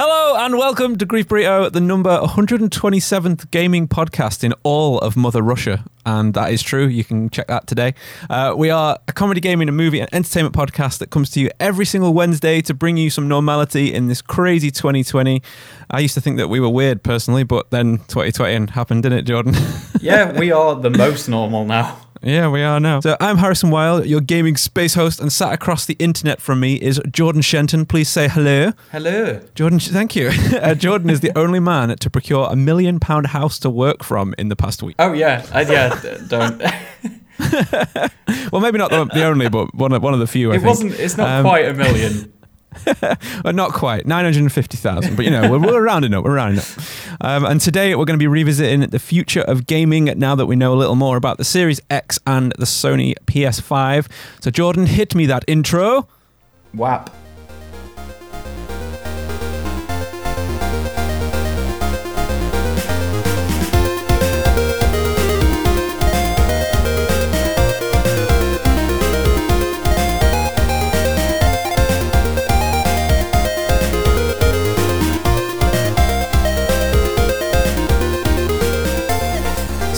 Hello and welcome to Grief Burrito, the number 127th gaming podcast in all of Mother Russia. And that is true. You can check that today. Uh, we are a comedy, gaming, and movie and entertainment podcast that comes to you every single Wednesday to bring you some normality in this crazy 2020. I used to think that we were weird personally, but then 2020 happened, didn't it, Jordan? yeah, we are the most normal now. Yeah, we are now. So I'm Harrison Wilde, your gaming space host, and sat across the internet from me is Jordan Shenton. Please say hello. Hello. Jordan, thank you. Uh, Jordan is the only man to procure a million pound house to work from in the past week. Oh, yeah. Uh, yeah, d- don't. well, maybe not the, the only, but one of, one of the few. I it think. wasn't, it's not um, quite a million. well, not quite, 950,000, but you know, we're, we're rounding up, we're rounding up. Um, and today we're going to be revisiting the future of gaming now that we know a little more about the Series X and the Sony PS5. So, Jordan, hit me that intro. WAP.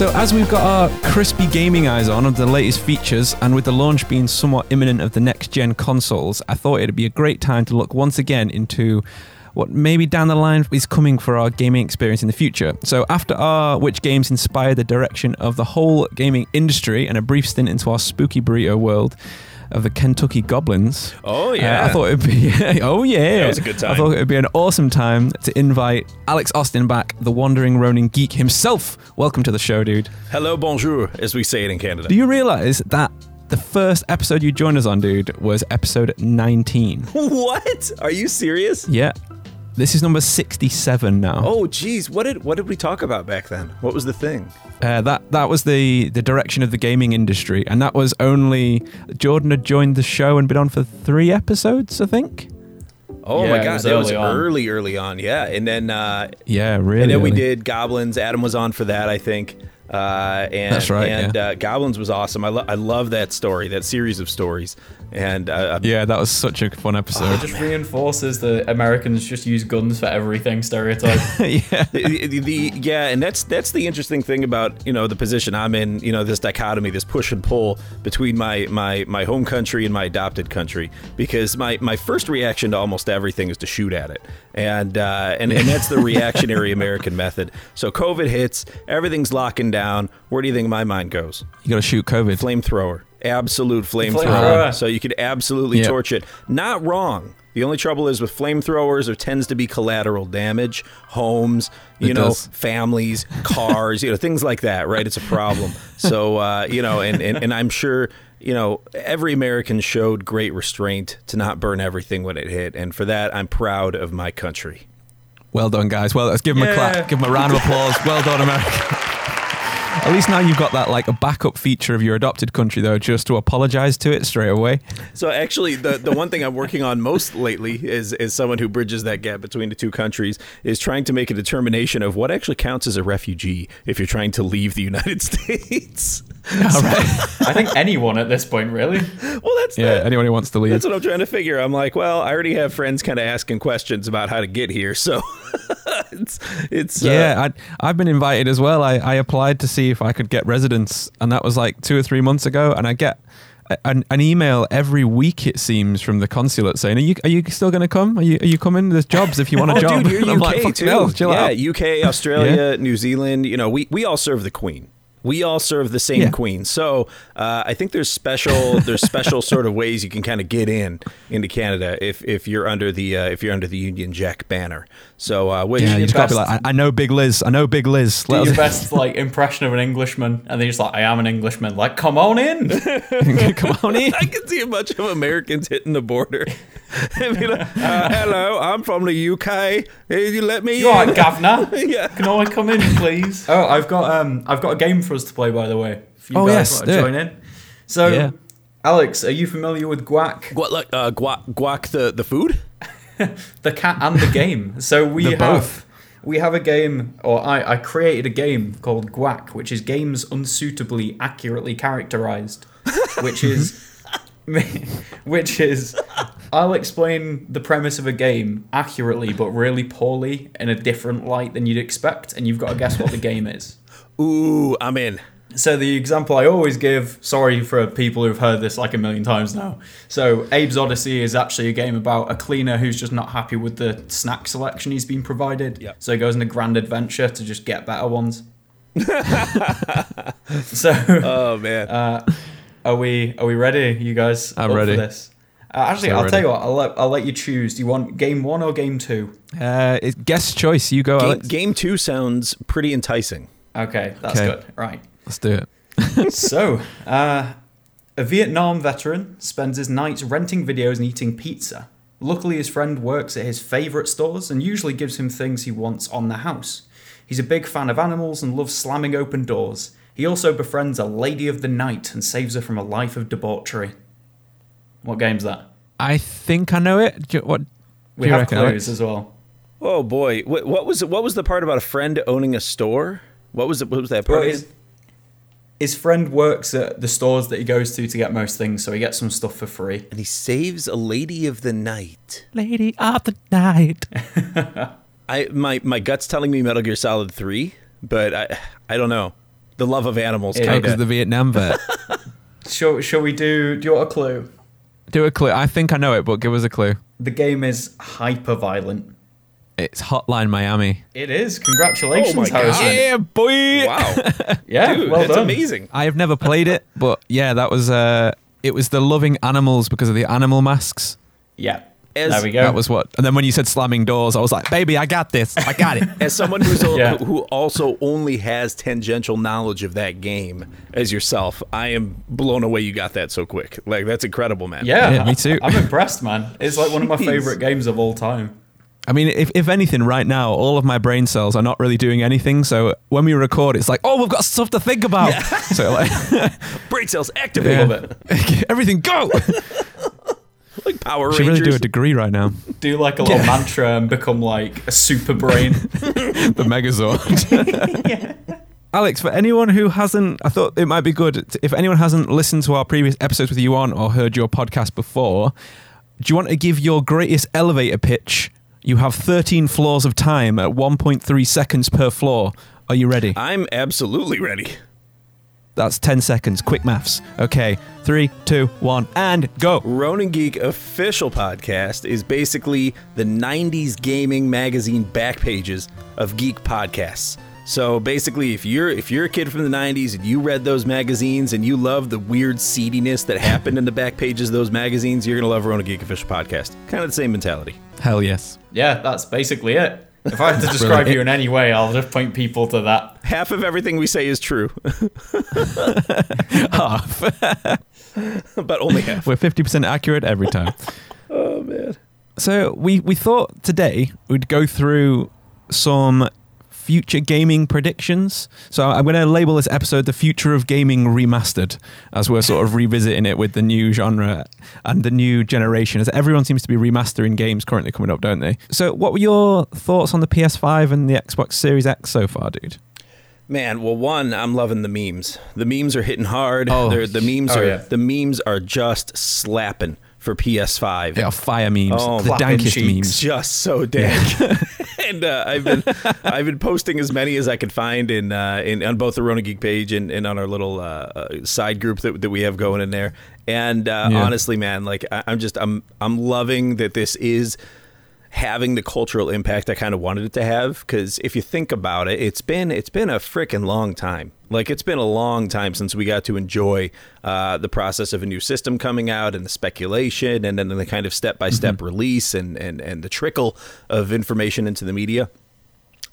So, as we've got our crispy gaming eyes on of the latest features, and with the launch being somewhat imminent of the next gen consoles, I thought it'd be a great time to look once again into what maybe down the line is coming for our gaming experience in the future. So, after our which games inspired the direction of the whole gaming industry and a brief stint into our spooky burrito world, of the Kentucky Goblins. Oh yeah, uh, I thought it'd be. oh yeah, it was a good time. I thought it'd be an awesome time to invite Alex Austin back, the wandering Ronin geek himself. Welcome to the show, dude. Hello, bonjour, as we say it in Canada. Do you realize that the first episode you joined us on, dude, was episode 19? What? Are you serious? Yeah. This is number 67 now. Oh, geez. What did what did we talk about back then? What was the thing? Uh, that that was the the direction of the gaming industry, and that was only Jordan had joined the show and been on for three episodes, I think. Oh yeah, my god, was that was early, early on. Yeah, and then uh, yeah, really. And then early. we did Goblins. Adam was on for that, I think. Uh, and, That's right. And yeah. uh, Goblins was awesome. I, lo- I love that story, that series of stories. And uh, yeah, that was such a fun episode. it just reinforces the Americans just use guns for everything stereotype. yeah, the, the, the, yeah, and that's that's the interesting thing about you know the position I'm in. You know this dichotomy, this push and pull between my my my home country and my adopted country. Because my my first reaction to almost everything is to shoot at it, and uh, and and that's the reactionary American method. So COVID hits, everything's locking down. Where do you think my mind goes? You got to shoot COVID. Flamethrower absolute flamethrower. So you could absolutely yep. torch it. Not wrong. The only trouble is with flamethrowers, there tends to be collateral damage, homes, you it know, does. families, cars, you know, things like that, right? It's a problem. So, uh, you know, and, and, and I'm sure, you know, every American showed great restraint to not burn everything when it hit. And for that, I'm proud of my country. Well done, guys. Well, let's give them yeah. a clap. Give them a round of applause. Well done, America. At least now you've got that like a backup feature of your adopted country though, just to apologize to it straight away. So actually, the the one thing I'm working on most lately is is someone who bridges that gap between the two countries is trying to make a determination of what actually counts as a refugee if you're trying to leave the United States. All right. I think anyone at this point, really. Well, that's yeah. The, anyone who wants to leave. That's what I'm trying to figure. I'm like, well, I already have friends kind of asking questions about how to get here, so it's it's yeah. Uh, I I've been invited as well. I I applied to see if I could get residence, and that was like two or three months ago, and I get. An, an, email every week it seems from the consulate saying are you are you still going to come are you are you coming there's jobs if you want a oh, job dude, you're UK like, too. Hell, yeah out. UK Australia yeah. New Zealand you know we we all serve the Queen we all serve the same yeah. queen. So uh, I think there's special there's special sort of ways you can kind of get in into Canada if, if you're under the uh, if you're under the Union Jack banner. So uh, which yeah, you just gotta be like, I, I, know Big Liz, I know Big Liz. Do your best like impression of an Englishman, and then you're just like, I am an Englishman. Like, come on in, come on in. I can see a bunch of Americans hitting the border. like, uh, hello, I'm from the UK. You let me. You in. right, governor? yeah. Can I come in, please? Oh, I've got um, I've got a game for us to play, by the way. If you oh guys yes, want to join in. So, yeah. Alex, are you familiar with Guac? What like uh, Guac? Guac the the food? the cat and the game. So we the have. Both we have a game, or I, I created a game called Guac, which is games unsuitably accurately characterized, which is, which is I'll explain the premise of a game accurately, but really poorly in a different light than you'd expect, and you've got to guess what the game is. Ooh, I'm in. So the example I always give, sorry for people who've heard this like a million times now. So Abe's Oddysee is actually a game about a cleaner who's just not happy with the snack selection he's been provided. Yep. So he goes on a grand adventure to just get better ones. so Oh man. uh, are we are we ready, you guys? I'm ready. For this? Uh, actually, So I'll ready. tell you what. I'll let, I'll let you choose. Do you want game one or game two? Uh, it's guest choice. You go, game, Alex. game two sounds pretty enticing. Okay, that's Okay. good. Right. Let's do it. so, uh, a Vietnam veteran spends his nights renting videos and eating pizza. Luckily, his friend works at his favourite stores and usually gives him things he wants on the house. He's a big fan of animals and loves slamming open doors. He also befriends a lady of the night and saves her from a life of debauchery. What game's that? I think I know it. Do you- what? We do you have reckon, clues Alex? as well. Oh boy, what, what was what was the part about a friend owning a store? What was it? What was that Well, his, his friend works at the stores that he goes to to get most things, so he gets some stuff for free. and he saves a lady of the night. Lady of the night. I my my gut's telling me Metal Gear Solid Three, but I I don't know. The love of animals, Yeah, kind because of. the Vietnam vet. Shall, shall we do? Do you want a clue? do a clue. I think I know it, but give us a clue. The game is hyper violent. It's Hotline Miami. It is. Congratulations, Oh my God. Harrison. Yeah, boy. wow, Yeah, dude, well that's done. amazing. I have never played it, but yeah, that was uh it was the loving animals because of the animal masks. Yeah. As- there we go. That was what. And then when you said slamming doors, I was like, "Baby, I got this. I got it." As someone who's al- Yeah. who also only has tangential knowledge of that game as yourself, I am blown away. You got that so quick. Like that's incredible, man. yeah, Yeah, me too. I'm impressed, man. It's like one of my Jeez. favorite games of all time. I mean, if, if anything, right now, all of my brain cells are not really doing anything. So when we record, it's like, oh, we've got stuff to think about. So like, brain cells activate. Yeah. Love it. everything go. Like Power Should Rangers. really do a degree right now. Do like a little mantra and become like a super brain. the Megazord. Alex, for anyone who hasn't, I thought it might be good if anyone hasn't listened to our previous episodes with you on or heard your podcast before. Do you want to give your greatest elevator pitch? You have 13 floors of time at 1.3 seconds per floor. Are you ready? I'm absolutely ready. That's 10 seconds. Quick maths. Okay, three, two, one, and go. Ronin Geek official podcast is basically the 90s gaming magazine back pages of geek podcasts. So basically if you're if you're a kid from the 90s and you read those magazines and you love the weird seediness that happened in the back pages of those magazines, you're going to love Ronin Geek official podcast. Kind of the same mentality. Hell yes. yeah, that's basically it. If I had to describe you in any way, I'll just point people to that. Half of everything we say is true, Half. but only half. We're 50% accurate every time. Oh man. So we, we thought today we'd go through some future gaming predictions. So I'm going to label this episode "The Future of Gaming Remastered," as we're sort of revisiting it with the new genre and the new generation. As everyone seems to be remastering games currently coming up, don't they? So, what were your thoughts on the PS5 and the Xbox Series X so far, dude? Man, well, one, I'm loving the memes. The memes are hitting hard. Oh. They're, the memes Oh, are yeah. the memes are just slapping for PS5. They are fire memes, Oh, the flapping dankest cheeks. memes. just so dank. and uh, I've been I've been posting as many as I could find in uh, in on both the Ronin Geek page and, and on our little uh, uh, side group that, that we have going in there. And uh, Yeah. honestly, man, like I, I'm just I'm I'm loving that this is having the cultural impact I kind of wanted it to have. Because if you think about it, it's been it's been a freaking long time. Like it's been a long time since we got to enjoy uh, the process of a new system coming out and the speculation and then the kind of step by step release and, and and the trickle of information into the media.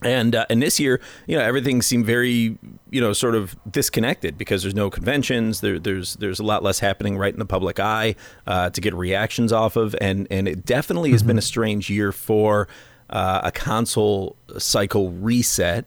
And uh, and this year, you know, everything seemed very, you know, sort of disconnected because there's no conventions. There, there's there's a lot less happening right in the public eye uh, to get reactions off of, and and it definitely has been a strange year for uh, a console cycle reset.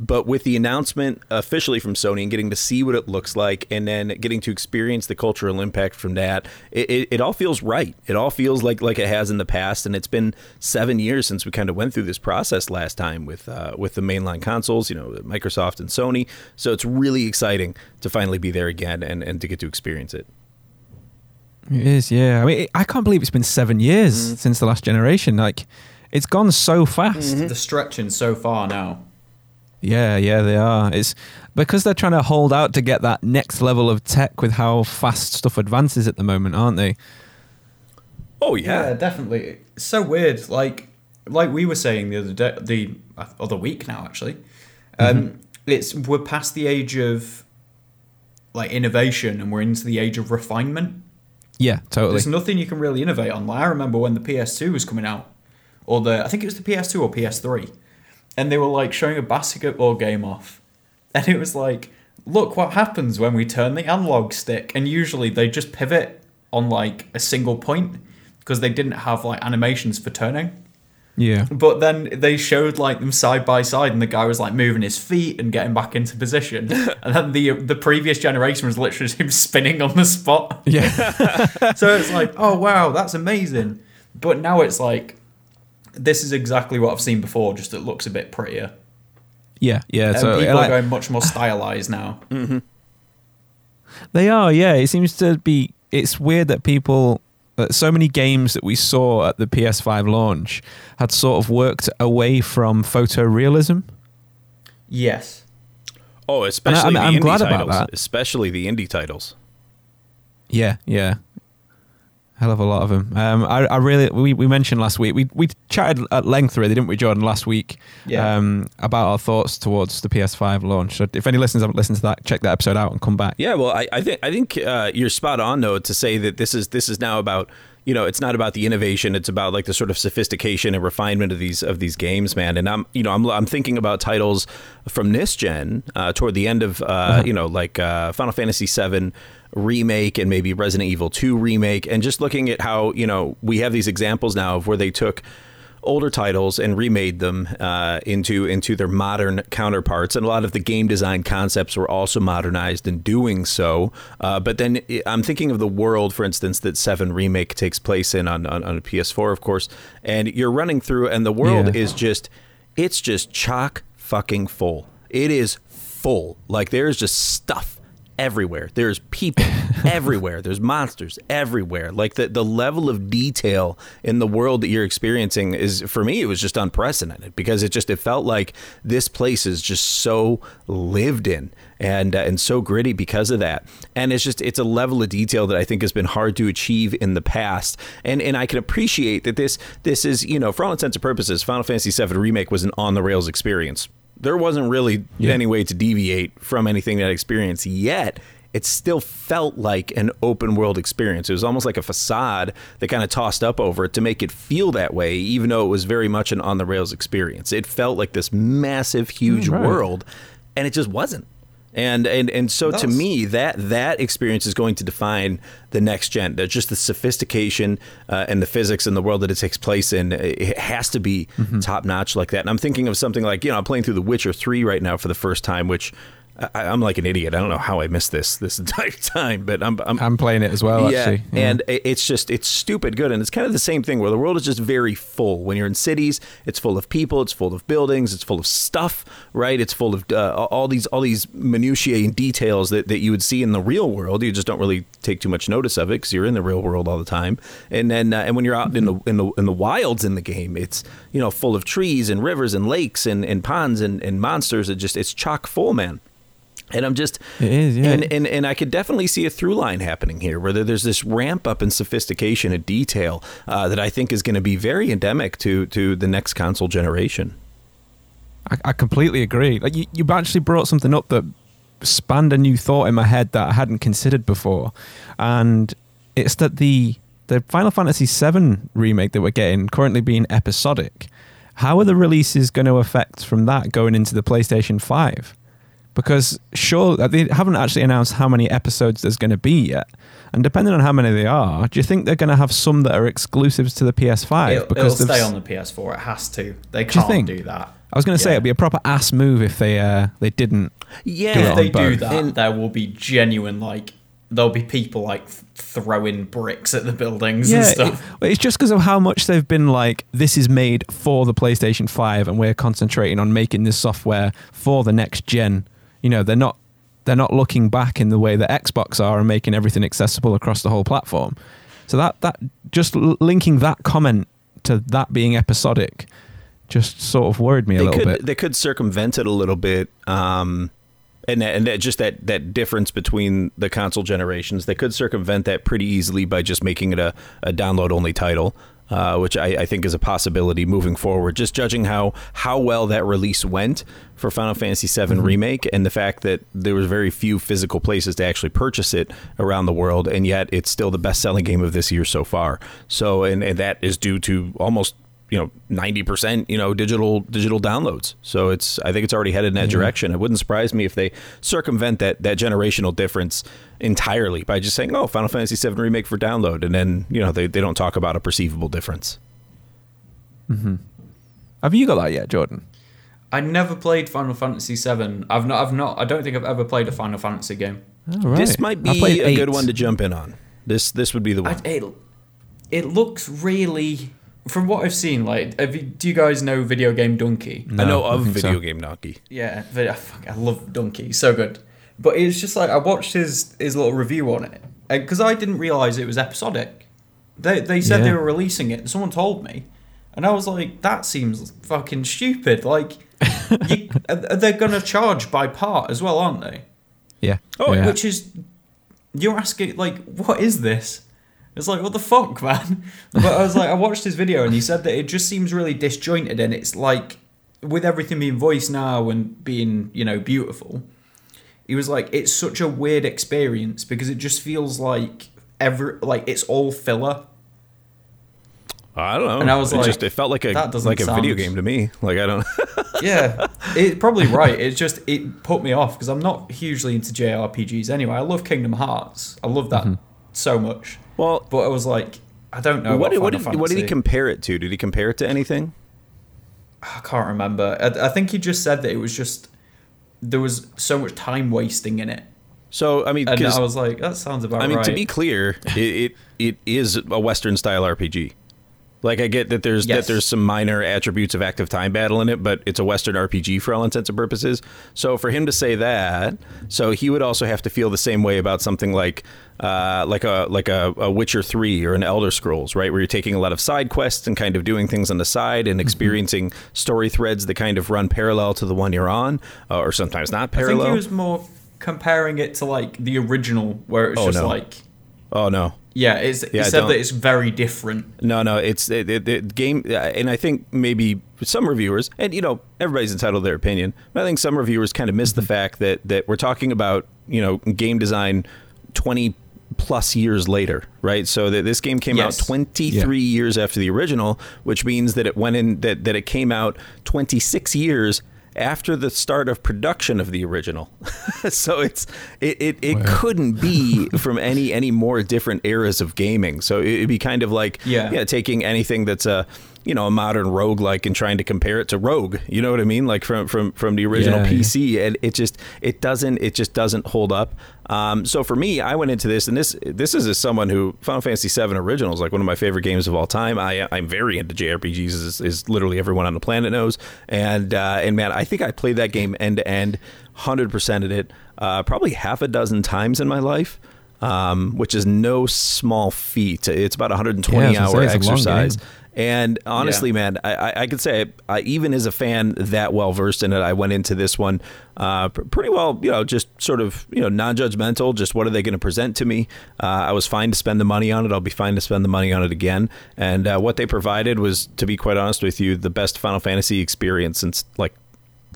But with the announcement officially from Sony and getting to see what it looks like, and then getting to experience the cultural impact from that, it, it, it all feels right. It all feels like like it has in the past, and it's been seven years since we kind of went through this process last time with uh, with the mainline consoles, you know, Microsoft and Sony. So it's really exciting to finally be there again and, and to get to experience it. It is, yeah. I mean, I can't believe it's been seven years mm. since the last generation. Like, it's gone so fast. Mm-hmm. They're stretching so far now. Yeah, yeah, they are. It's because they're trying to hold out to get that next level of tech with how fast stuff advances at the moment, aren't they? Oh yeah, yeah definitely. It's so weird. Like, like we were saying the other day, the other week now, actually. Um, mm-hmm. It's we're past the age of like innovation, and we're into the age of refinement. Yeah, totally. There's nothing you can really innovate on. Like, I remember when the PS2 was coming out, or the I think it was the PS2 or PS3, and they were like showing a basketball game off, and it was like, look what happens when we turn the analog stick, and usually they just pivot on like a single point because they didn't have like animations for turning. Yeah. But then they showed like them side by side, and the guy was like moving his feet and getting back into position. and then the the previous generation was literally him spinning on the spot. Yeah. so it's like, oh wow, that's amazing. But now it's like, this is exactly what I've seen before. Just it looks a bit prettier. Yeah, yeah. And so people like, are going much more stylized now. Mm-hmm. They are. Yeah. It seems to be. It's weird that people uh, so many games that we saw at the PS5 launch had sort of worked away from photorealism. Yes. Oh, especially I, I'm, the I'm indie glad titles, about that. Especially the indie titles. Yeah, yeah. Hell of a lot of them. Um, I, I really we, we mentioned last week we we chatted at length really, didn't we, Jordan? Last week, yeah. Um, about our thoughts towards the PS5 launch. So if any listeners haven't listened to that, check that episode out and come back. Yeah, well, I, I think I think uh, you're spot on though to say that this is this is now about you know it's not about the innovation it's about like the sort of sophistication and refinement of these of these games man and i'm you know i'm, I'm thinking about titles from this gen uh, toward the end of uh, uh-huh. you know like uh, final fantasy 7 remake and maybe Resident Evil 2 remake and just looking at how, you know, we have these examples now of where they took older titles and remade them uh, into into their modern counterparts. And a lot of the game design concepts were also modernized in doing so. Uh, but then I'm thinking of the world, for instance, that Seven remake takes place in on, on, on PS4, of course. And you're running through, and the world yeah. is just it's just chock fucking full. It is full. Like there's just stuff everywhere. There's people everywhere. There's monsters everywhere. Like the the level of detail in the world that you're experiencing is for me it was just unprecedented because it just it felt like this place is just so lived in and uh, and so gritty because of that. And it's just it's a level of detail that I think has been hard to achieve in the past. And and I can appreciate that this this is, you know, for all intents and purposes, Final Fantasy VII remake was an on the rails experience there wasn't really yeah. any way to deviate from anything that experience yet it still felt like an open world experience. It was almost like a facade that kind of tossed up over it to make it feel that way, even though it was very much an on the rails experience. It felt like this massive, huge mm, right. world, and it just wasn't. And and and so to me, that that experience is going to define the next gen. Just the sophistication uh, and the physics and the world that it takes place in. It has to be mm-hmm. top notch like that. And I'm thinking of something like you know I'm playing through The Witcher Three right now for the first time, which I, am like an idiot. I don't know how I missed this this entire time, but I'm I'm, I'm playing it as well. Yeah, actually, yeah. and it's just it's stupid good, and it's kind of the same thing where the world is just very full. When you're in cities, it's full of people, it's full of buildings, it's full of stuff, right? It's full of uh, all these all these minutiae and details that, that you would see in the real world. You just don't really take too much notice of it because you're in the real world all the time. And then uh, and when you're out in the in the in the wilds in the game, it's you know full of trees and rivers and lakes and, and ponds and, and monsters. It just it's chock full, man. And I'm just, is, yeah. and, and, and I could definitely see a through line happening here where there's this ramp up in sophistication and detail uh, that I think is going to be very endemic to, to the next console generation. I, I completely agree. Like you, you actually brought something up that spanned a new thought in my head that I hadn't considered before. And it's that the, the Final Fantasy VII remake that we're getting, currently being episodic, how are the releases going to affect from that going into the PlayStation 5? Because sure they haven't actually announced how many episodes there's going to be yet. And depending on how many they are do you think they're going to have some that are exclusives to the ps5 it'll, because it'll stay on the ps4 it has to. They can't do, do that. I was going to yeah. say it'd be a proper ass move if they uh, they didn't yeah if they do that there will be genuine like there'll be people like throwing bricks at the buildings yeah, and stuff. It, it's just because of how much they've been like, this is made for the PlayStation 5 and we're concentrating on making this software for the next gen you know they're not they're not looking back in the way that Xbox are and making everything accessible across the whole platform. So that that just linking that comment to that being episodic just sort of worried me a they little could, bit. They could circumvent it a little bit. Um, and that, and that just that that difference between the console generations, they could circumvent that pretty easily by just making it a, a download only title. Uh, which I, I, think is a possibility moving forward. Just judging how how well that release went for Final Fantasy VII mm-hmm. Remake, and the fact that there was very few physical places to actually purchase it around the world, and yet it's still the best selling game of this year so far. So, and, and that is due to almost you know 90% you know digital digital downloads. So it's i think it's already headed in that mm-hmm. direction. It wouldn't surprise me if they circumvent that that generational difference entirely by just saying oh final fantasy 7 remake for download. And then you know they, they don't talk about a perceivable difference. Mm-hmm. have you got that yet jordan? I never played final fantasy 7 i've not i've not i don't think i've ever played a final fantasy game. Right. this might be a eight. good one to jump in on. This this would be the one. I, it, it looks really from what I've seen, like, you, do you guys know Video Game Dunkey? No, I know of Video so. Game Dunkey. Yeah, ah, I love Dunkey, so good. But it's just like I watched his his little review on it because I didn't realize it was episodic. They they said yeah. they were releasing it. Someone told me, and I was like, that seems fucking stupid. Like, you, they're gonna charge by part as well, aren't they? Yeah. Oh, yeah. which is you're asking like, what is this? It's like, what the fuck, man? But I was like, I watched his video and he said that it just seems really disjointed and it's like, with everything being voiced now and being, you know, beautiful, he was like, it's such a weird experience because it just feels like every, like it's all filler. I don't know. And I was it like, just, it felt like a like a sound... video game to me. Like I don't. yeah, it's probably right. It just it put me off because I'm not hugely into JRPGs anyway. I love Kingdom Hearts. I love that mm-hmm. so much. Well, but I was like, I don't know. What, what, did, what did he compare it to? Did he compare it to anything? I can't remember. I, I think he just said that it was just there was so much time wasting in it. So I mean, and I was like, that sounds about. I mean, right. to be clear, it, it it is a Western style RPG. Like I get that there's yes. that there's some minor attributes of active time battle in it, but it's a Western RPG for all intents and purposes. So for him to say that, so he would also have to feel the same way about something like uh, like a like a, a, Witcher three or an Elder Scrolls, right, where you're taking a lot of side quests and kind of doing things on the side and mm-hmm. experiencing mm-hmm. story threads that kind of run parallel to the one you're on, uh, or sometimes not parallel. I think he was more comparing it to like the original, where it's oh, just no. like, oh no, yeah, it's, yeah, said that it's very different. No, no, it's it, it, it, game, and I think maybe some reviewers, and you know, everybody's entitled to their opinion, but I think some reviewers kind of miss the mm-hmm. fact that that we're talking about you know game design twenty plus years later, right? So that this game came yes. out 23 yeah. years after the original, which means that it went in that that it came out 26 years after the start of production of the original. so it's it it, it wow. couldn't be from any any more different eras of gaming. So it'd be kind of like yeah, yeah taking anything that's a you know a modern rogue like and trying to compare it to rogue you know what i mean like from from from the original yeah, pc yeah. and it just it doesn't it just doesn't hold up um, so for me i went into this and this this is as someone who final fantasy 7 original is like one of my favorite games of all time. I i'm very into jrpgs as, as literally everyone on the planet knows. And uh, and man i think i played that game end to end 100% of it uh, probably half a dozen times in my life um, which is no small feat. It's about 120 yeah, hour exercise. And honestly, yeah. man, I, I could say, I, even as a fan that well versed in it, I went into this one uh, pretty well, you know, just sort of, you know, non judgmental. Just what are they going to present to me? Uh, I was fine to spend the money on it. I'll be fine to spend the money on it again. And uh, what they provided was, to be quite honest with you, the best Final Fantasy experience since like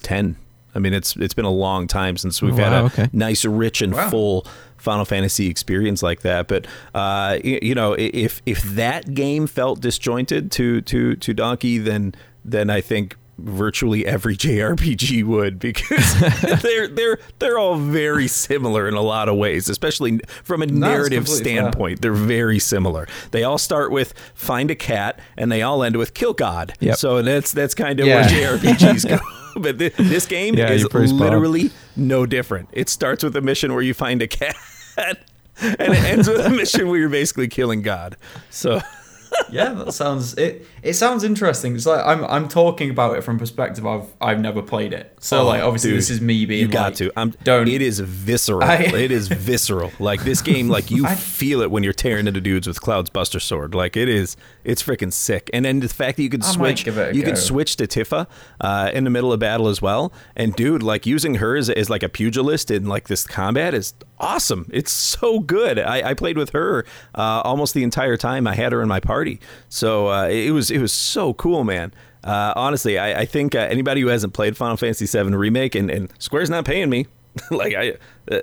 10. I mean, it's it's been a long time since we've oh, wow, had a okay. nice, rich, and wow. full Final Fantasy experience like that. But uh, you, know, if if that game felt disjointed to to to Dunkey, then then I think virtually every JRPG would because they're they're they're all very similar in a lot of ways, especially from a narrative standpoint. They're very similar. They all start with find a cat and they all end with kill God. Yep. So that's that's kind of yeah. where JRPGs go. but this, this game yeah, is literally no different. It starts with a mission where you find a cat and it ends with a mission where you're basically killing God. So yeah, that sounds it. It sounds interesting. It's like I'm I'm talking about it from perspective I've I've never played it. So oh, like obviously dude, this is me being you got like, to. I'm don't. It is visceral. I, it is visceral. Like this game, like you I, feel it when you're tearing into dudes with Cloud's Buster Sword. Like it is. It's freaking sick. And then the fact that you can switch, you go. can switch to Tifa uh, in the middle of battle as well. And dude, like using her as, as like a pugilist in like this combat is awesome. It's so good. I, I played with her uh, almost the entire time I had her in my party. So uh, it was it was so cool, man. Uh, honestly, I, I think uh, anybody who hasn't played Final Fantasy VII remake and, and Square's not paying me. like I,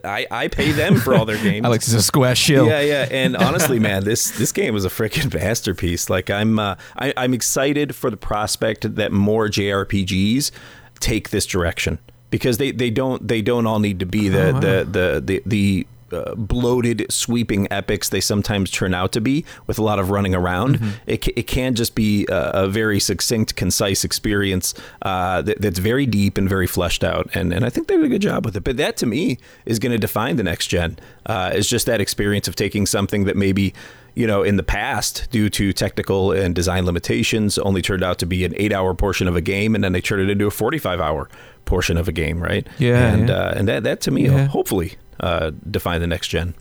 I, I pay them for all their games. Alex is a square shill. Yeah, yeah. And honestly, man, this this game was a freaking masterpiece. Like I'm, uh, I, I'm excited for the prospect that more JRPGs take this direction because they, they don't they don't all need to be the, oh, wow. the, the, the the uh, bloated, sweeping epics they sometimes turn out to be, with a lot of running around. Mm-hmm. It, it can just be a, a very succinct, concise experience uh, that, that's very deep and very fleshed out. And, and I think they did a good job with it. But that to me is going to define the next gen. Uh, is just that experience of taking something that maybe you know, in the past, due to technical and design limitations, only turned out to be an eight-hour portion of a game, and then they turned it into a forty-five-hour portion of a game, right? Yeah, and yeah. Uh, and that that to me, yeah. hopefully, uh, define the next gen.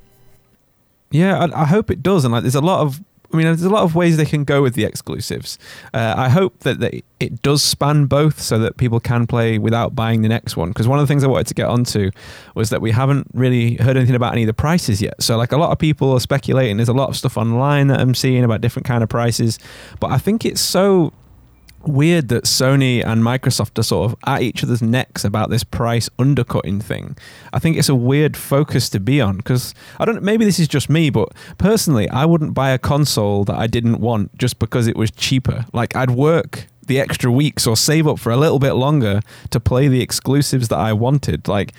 Yeah, I, I, hope it does. And like, there's a lot of, I mean, there's a lot of ways they can go with the exclusives. Uh, I hope that they, it does span both, so that people can play without buying the next one. Because one of the things I wanted to get onto was that we haven't really heard anything about any of the prices yet. So like a lot of people are speculating. There's a lot of stuff online that I'm seeing about different kind of prices, but I think it's so weird that Sony and Microsoft are sort of at each other's necks about this price undercutting thing. I think it's a weird focus to be on because I don't. Maybe this is just me, but personally, I wouldn't buy a console that I didn't want just because it was cheaper. Like I'd work the extra weeks or save up for a little bit longer to play the exclusives that I wanted. Like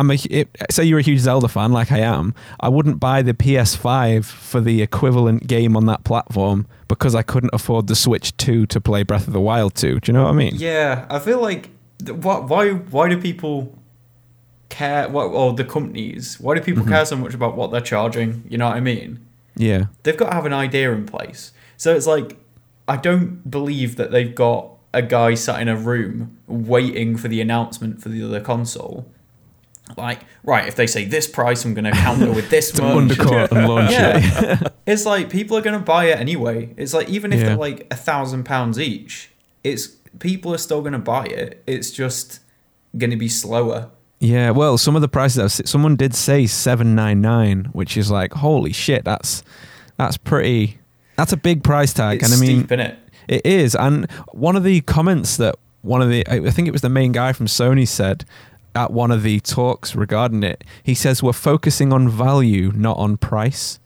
I'm a say you're a huge Zelda fan like I am. I wouldn't buy the PS5 for the equivalent game on that platform because I couldn't afford the Switch 2 to play Breath of the Wild 2. Do you know what I mean? Yeah, I feel like why why do people care what or the companies why do people mm-hmm. care so much about what they're charging you know what i mean yeah they've got to have an idea in place so it's like i don't believe that they've got a guy sat in a room waiting for the announcement for the other console like right if they say this price i'm going to counter with this much undercut and launch yeah. it it's like people are going to buy it anyway it's like even if yeah. they're like a thousand pounds each it's people are still going to buy it it's just going to be slower yeah well some of the prices I've, someone did say 799 which is like holy shit that's that's pretty that's a big price tag it's and i mean steep, it? it is and one of the comments that one of the i think it was the main guy from sony said at one of the talks regarding it, he says we're focusing on value, not on price.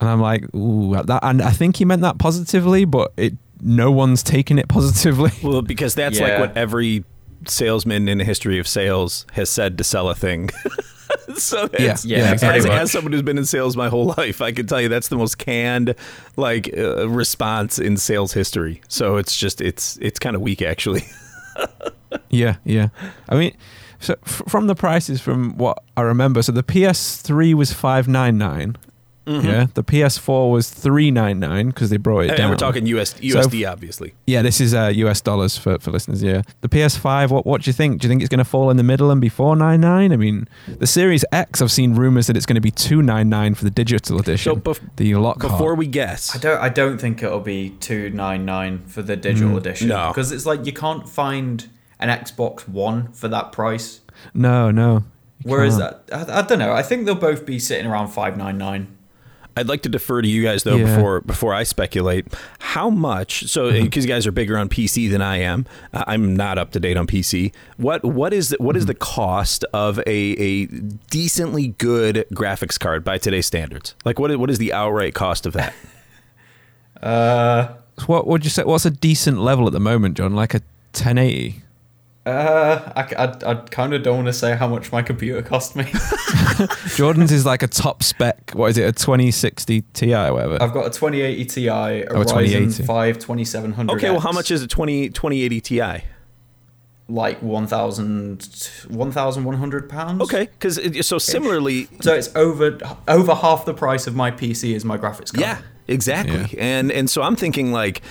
And I'm like, ooh, that, and I think he meant that positively, but it no one's taken it positively. Well, because that's yeah. like what every salesman in the history of sales has said to sell a thing. so yeah, yeah, exactly. as, as, someone who's been in sales my whole life, I can tell you that's the most canned like uh, response in sales history. So it's just it's it's kind of weak actually. Yeah, yeah. I mean, so f- from the prices, from what I remember, so the PS3 was five nine nine. Mm-hmm. Yeah, the PS4 was three nine nine because they brought it and down. we're talking US, USD, so, obviously. Yeah, this is uh, US dollars for, for listeners. Yeah, the PS5. What what do you think? Do you think it's going to fall in the middle and be four nine nine? I mean, the Series X. I've seen rumors that it's going to be two nine nine for the digital edition. So bef- the lock. Before we guess, I don't. I don't think it'll be two nine nine for the digital mm, edition. No, because it's like you can't find an Xbox One for that price. No, no. Whereas that, I, I, don't know. I think they'll both be sitting around five nine nine. I'd like to defer to you guys though yeah. before before I speculate. How much? So because mm-hmm. you guys are bigger on PC than I am, uh, I'm not up to date on PC. What what is the, what mm-hmm. is the cost of a, a decently good graphics card by today's standards? Like what what is the outright cost of that? uh, what would you say? What's a decent level at the moment, John? Like a 1080? Uh, I, I, I kind of don't want to say how much my computer cost me. Jordan's is like a top spec. What is it? A 2060 Ti or whatever? I've got a 2080 Ti, a oh, Ryzen 5 2700. Okay, well, how much is a 20, 2080 Ti? Like 1,000, 1,100 pounds. Okay, because so similarly, so it's over over half the price of my PC is my graphics card. Yeah, exactly. Yeah. And and so I'm thinking like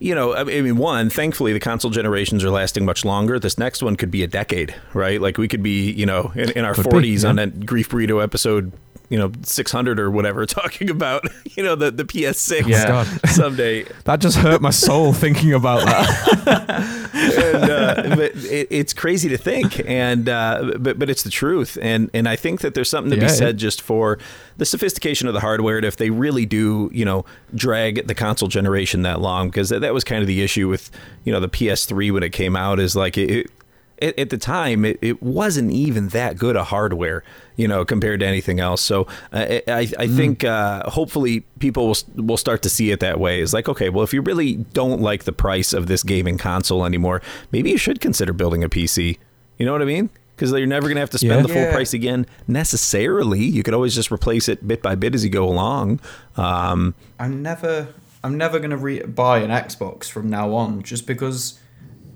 you know, I mean, one, thankfully the console generations are lasting much longer. This next one could be a decade, right? Like we could be, you know, in, in our could 40s be, yeah. on a Grief Burrito episode you know 600 or whatever talking about you know the the PS6 yeah. someday. that just hurt my soul thinking about that. and, uh, but it, it's crazy to think, and uh, but but it's the truth, and and I think that there's something to yeah, be said it, just for the sophistication of the hardware. And if they really do, you know, drag the console generation that long, because that, that was kind of the issue with you know the PS3 when it came out, is like it, at, at the time, it, it, wasn't even that good a hardware, you know, compared to anything else. So uh, I, I mm. think uh, hopefully people will, will start to see it that way. It's like, okay, well, if you really don't like the price of this gaming console anymore, maybe you should consider building a PC. You know what I mean? Because you're never going to have to spend yeah. the full yeah. price again necessarily. You could always just replace it bit by bit as you go along. Um, I'm never, I'm never going to re- buy an Xbox from now on, just because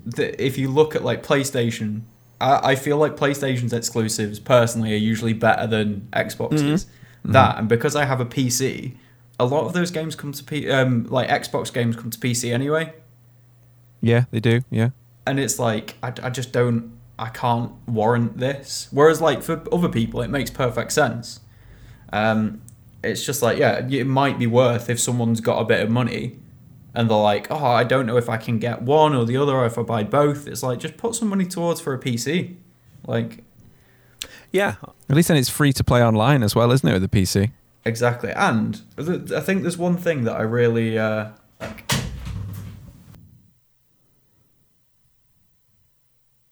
the, if you look at like PlayStation, I, I, feel like PlayStation's exclusives personally are usually better than Xbox's. Mm-hmm. That mm-hmm. and because I have a PC, a lot of those games come to P, um, like Xbox games come to PC anyway. Yeah, they do. Yeah, and it's like I, I just don't I can't warrant this. Whereas like for other people, it makes perfect sense. Um, it's just like yeah, it might be worth if someone's got a bit of money and they're like, oh, I don't know if I can get one or the other, or if I buy both. It's like just put some money towards for a PC, like. Yeah. At least then it's free to play online as well, isn't it, with the PC? Exactly, and I think there's one thing that I really uh, like.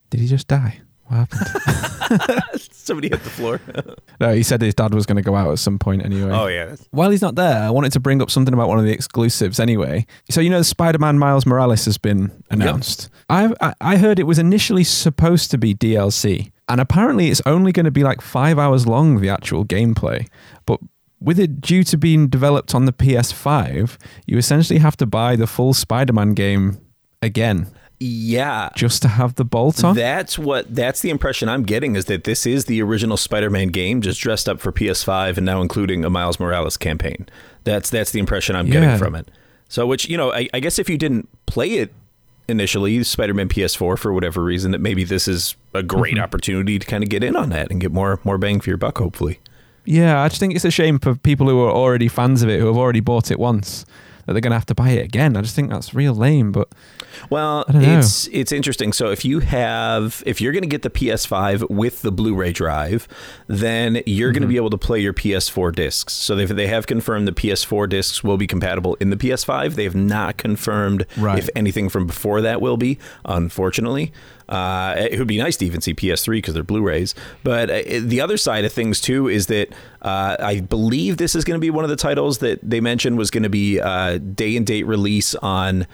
Did he just die? What happened? Somebody hit the floor. no, he said his dad was going to go out at some point anyway. Oh, yeah. While he's not there, I wanted to bring up something about one of the exclusives anyway. So, you know, Spider Man Miles Morales has been announced. Yep. I, I heard it was initially supposed to be DLC, and apparently it's only going to be like five hours long, the actual gameplay. But with it due to being developed on the PS5, you essentially have to buy the full Spider Man game again. Yeah. Just to have the bolt on? That's what that's the impression I'm getting is that this is the original Spider-Man game just dressed up for PS5 and now including a Miles Morales campaign. That's that's the impression I'm yeah. getting from it. So which, you know, I, I guess if you didn't play it initially, Spider-Man PS4 for whatever reason, that maybe this is a great mm-hmm. opportunity to kind of get in on that and get more more bang for your buck hopefully. Yeah, I just think it's a shame for people who are already fans of it, who have already bought it once, that they're going to have to buy it again. I just think that's real lame. But well, it's it's interesting. So if you have if you're going to get the PS5 with the Blu-ray drive, then you're mm-hmm. going to be able to play your PS4 discs. So they they have confirmed the PS4 discs will be compatible in the PS5. They have not confirmed right. if anything from before that will be. Unfortunately. Uh, it would be nice to even see PS3 because they're Blu-rays. But uh, the other side of things too is that uh, I believe this is going to be one of the titles that they mentioned was going to be uh, day and date release on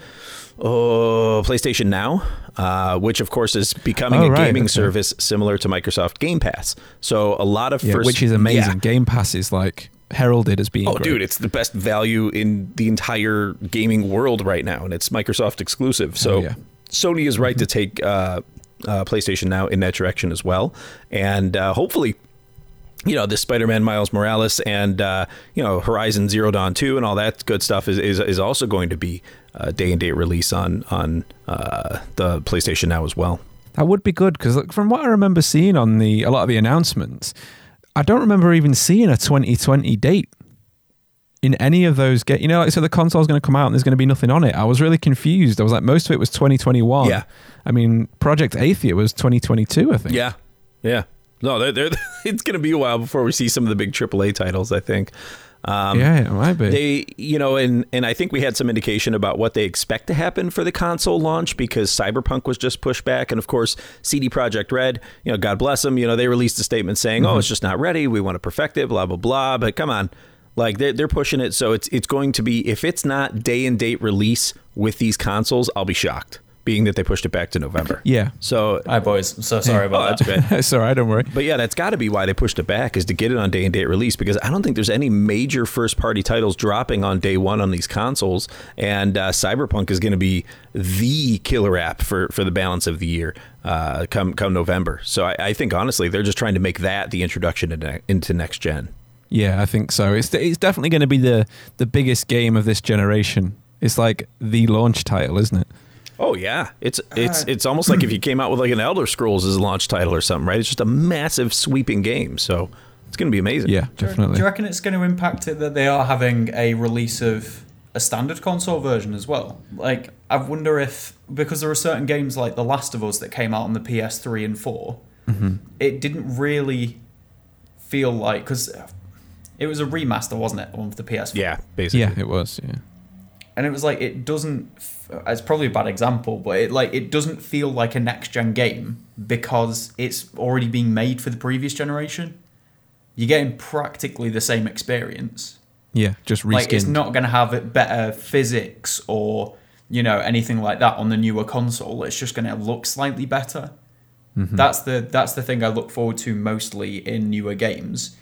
oh, PlayStation Now, uh, which of course is becoming oh, a right, gaming okay. service similar to Microsoft Game Pass. So a lot of yeah, first, which is amazing. Yeah. Game Pass is like heralded as being. Oh, great. dude, it's the best value in the entire gaming world right now, and it's Microsoft exclusive. So oh, yeah. Sony is right mm-hmm. to take uh, uh, PlayStation Now in that direction as well, and uh, hopefully you know, this Spider-Man Miles Morales and uh, you know Horizon Zero Dawn two and all that good stuff is is, is also going to be uh, day and date release on on uh, the PlayStation now as well. That would be good because from what I remember seeing on the a lot of the announcements, I don't remember even seeing a 2020 date in any of those get you know like so the console's going to come out and there's going to be nothing on it i was really confused i was like most of it was 2021 yeah i mean project athia was 2022 i think yeah yeah no, they're, they're, it's going to be a while before we see some of the big AAA titles. I think. Um, yeah, it might be. They, you know, and and I think we had some indication about what they expect to happen for the console launch because Cyberpunk was just pushed back, and of course, CD Projekt Red, you know, God bless them, you know, they released a statement saying, mm-hmm. "Oh, it's just not ready. We want to perfect it." Blah blah blah. But come on, like they're they're pushing it, so it's it's going to be if it's not day and date release with these consoles, I'll be shocked being that they pushed it back to November. Yeah. So, hi boys. I'm so sorry about oh, that. That's okay. sorry, don't worry. But yeah, that's got to be why they pushed it back is to get it on day and date release because I don't think there's any major first party titles dropping on day one on these consoles, and uh, Cyberpunk is going to be the killer app for for the balance of the year. Uh, come come November. So I, I, think honestly they're just trying to make that the introduction into, into next gen. Yeah, I think so. It's it's definitely going to be the the biggest game of this generation. It's like the launch title, isn't it? Oh yeah, it's it's uh, it's almost like if you came out with like an Elder Scrolls as a launch title or something, right? It's just a massive sweeping game, so it's going to be amazing. Yeah, definitely. Do you reckon it's going to impact it that they are having a release of a standard console version as well? Like, I wonder if because there are certain games like The Last of Us that came out on the PS3 and 4, mm-hmm. it didn't really feel like because it was a remaster, wasn't it, of the PS4? Yeah, basically. Yeah, it was. Yeah. And it was like it doesn't. It's probably a bad example, but it like it doesn't feel like a next gen game because it's already being made for the previous generation. You're getting practically the same experience. Yeah, just reskinned. Like it's not going to have better physics or you know anything like that on the newer console. It's just going to look slightly better. Mm-hmm. That's the that's the thing I look forward to mostly in newer games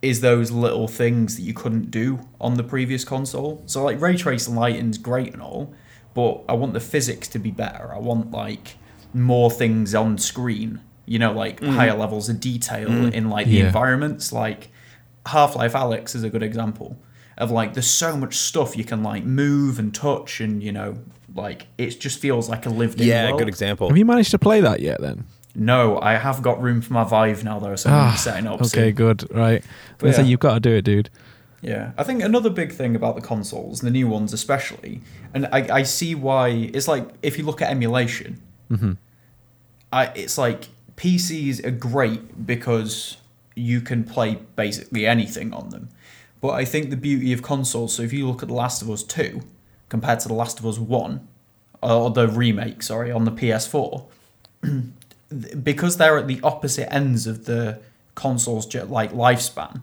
is those little things that you couldn't do on the previous console. So like ray tracing lighting's great and all, but I want the physics to be better. I want like more things on screen. You know, like mm. higher levels of detail mm. in like the yeah. environments. Like Half Life Alyx is a good example of like there's so much stuff you can like move and touch and you know like it just feels like a lived in yeah world. good example have you managed to play that yet then no, I have got room for my Vive now though, so I'm ah, setting up. Okay, soon. good. Right. But yeah. you've got to do it, dude. Yeah, I think another big thing about the consoles, the new ones especially, and I, I see why it's like if you look at emulation, mm-hmm. I, it's like PCs are great because you can play basically anything on them. But I think the beauty of consoles, so if you look at The Last of Us 2 compared to The Last of Us 1, or the remake, sorry, on the PS4, because they're at the opposite ends of the console's like lifespan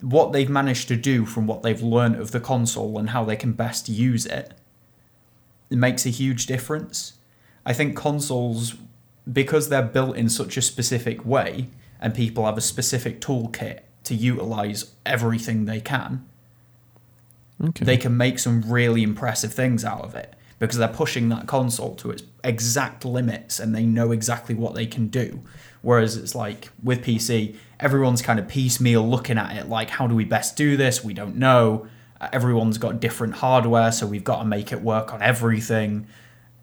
what they've managed to do from what they've learned of the console and how they can best use it it makes a huge difference i think consoles because they're built in such a specific way and people have a specific toolkit to utilize everything they can okay. they can make some really impressive things out of it because they're pushing that console to its exact limits and they know exactly what they can do. Whereas it's like with PC, everyone's kind of piecemeal looking at it like, how do we best do this? We don't know. Everyone's got different hardware, so we've got to make it work on everything.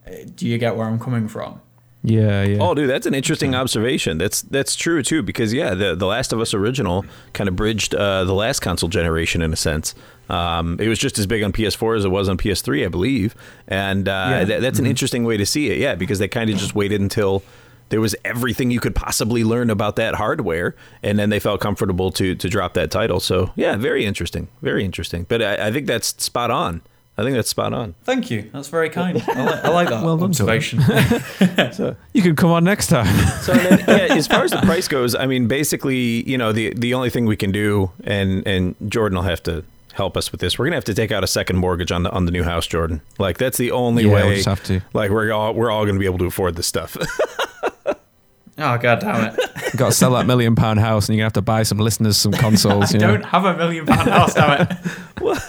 Uh, do you get where I'm coming from? Yeah, yeah. Oh, dude, that's an interesting observation. That's that's true too, because yeah, the the Last of Us original kind of bridged uh, the last console generation in a sense. Um, it was just as big on PS4 as it was on PS3, I believe, and uh, yeah. th- that's mm-hmm. an interesting way to see it. Yeah, because they kind of just waited until there was everything you could possibly learn about that hardware, and then they felt comfortable to to drop that title. So yeah, very interesting, very interesting. But I, I think that's spot on. I think that's spot on. Thank you. That's very kind. I like, I like that well observation. so, you can come on next time. so then, yeah, as far as the price goes, I mean, basically, you know, the the only thing we can do, and and Jordan will have to help us with this. We're gonna have to take out a second mortgage on the on the new house, Jordan. Like that's the only yeah, way. We'll just have to. Like we're all we're all gonna be able to afford this stuff. Oh god damn it! you got to sell that million pound house, and you're gonna have to buy some listeners some consoles. I don't know? have a million pound house, damn it. well,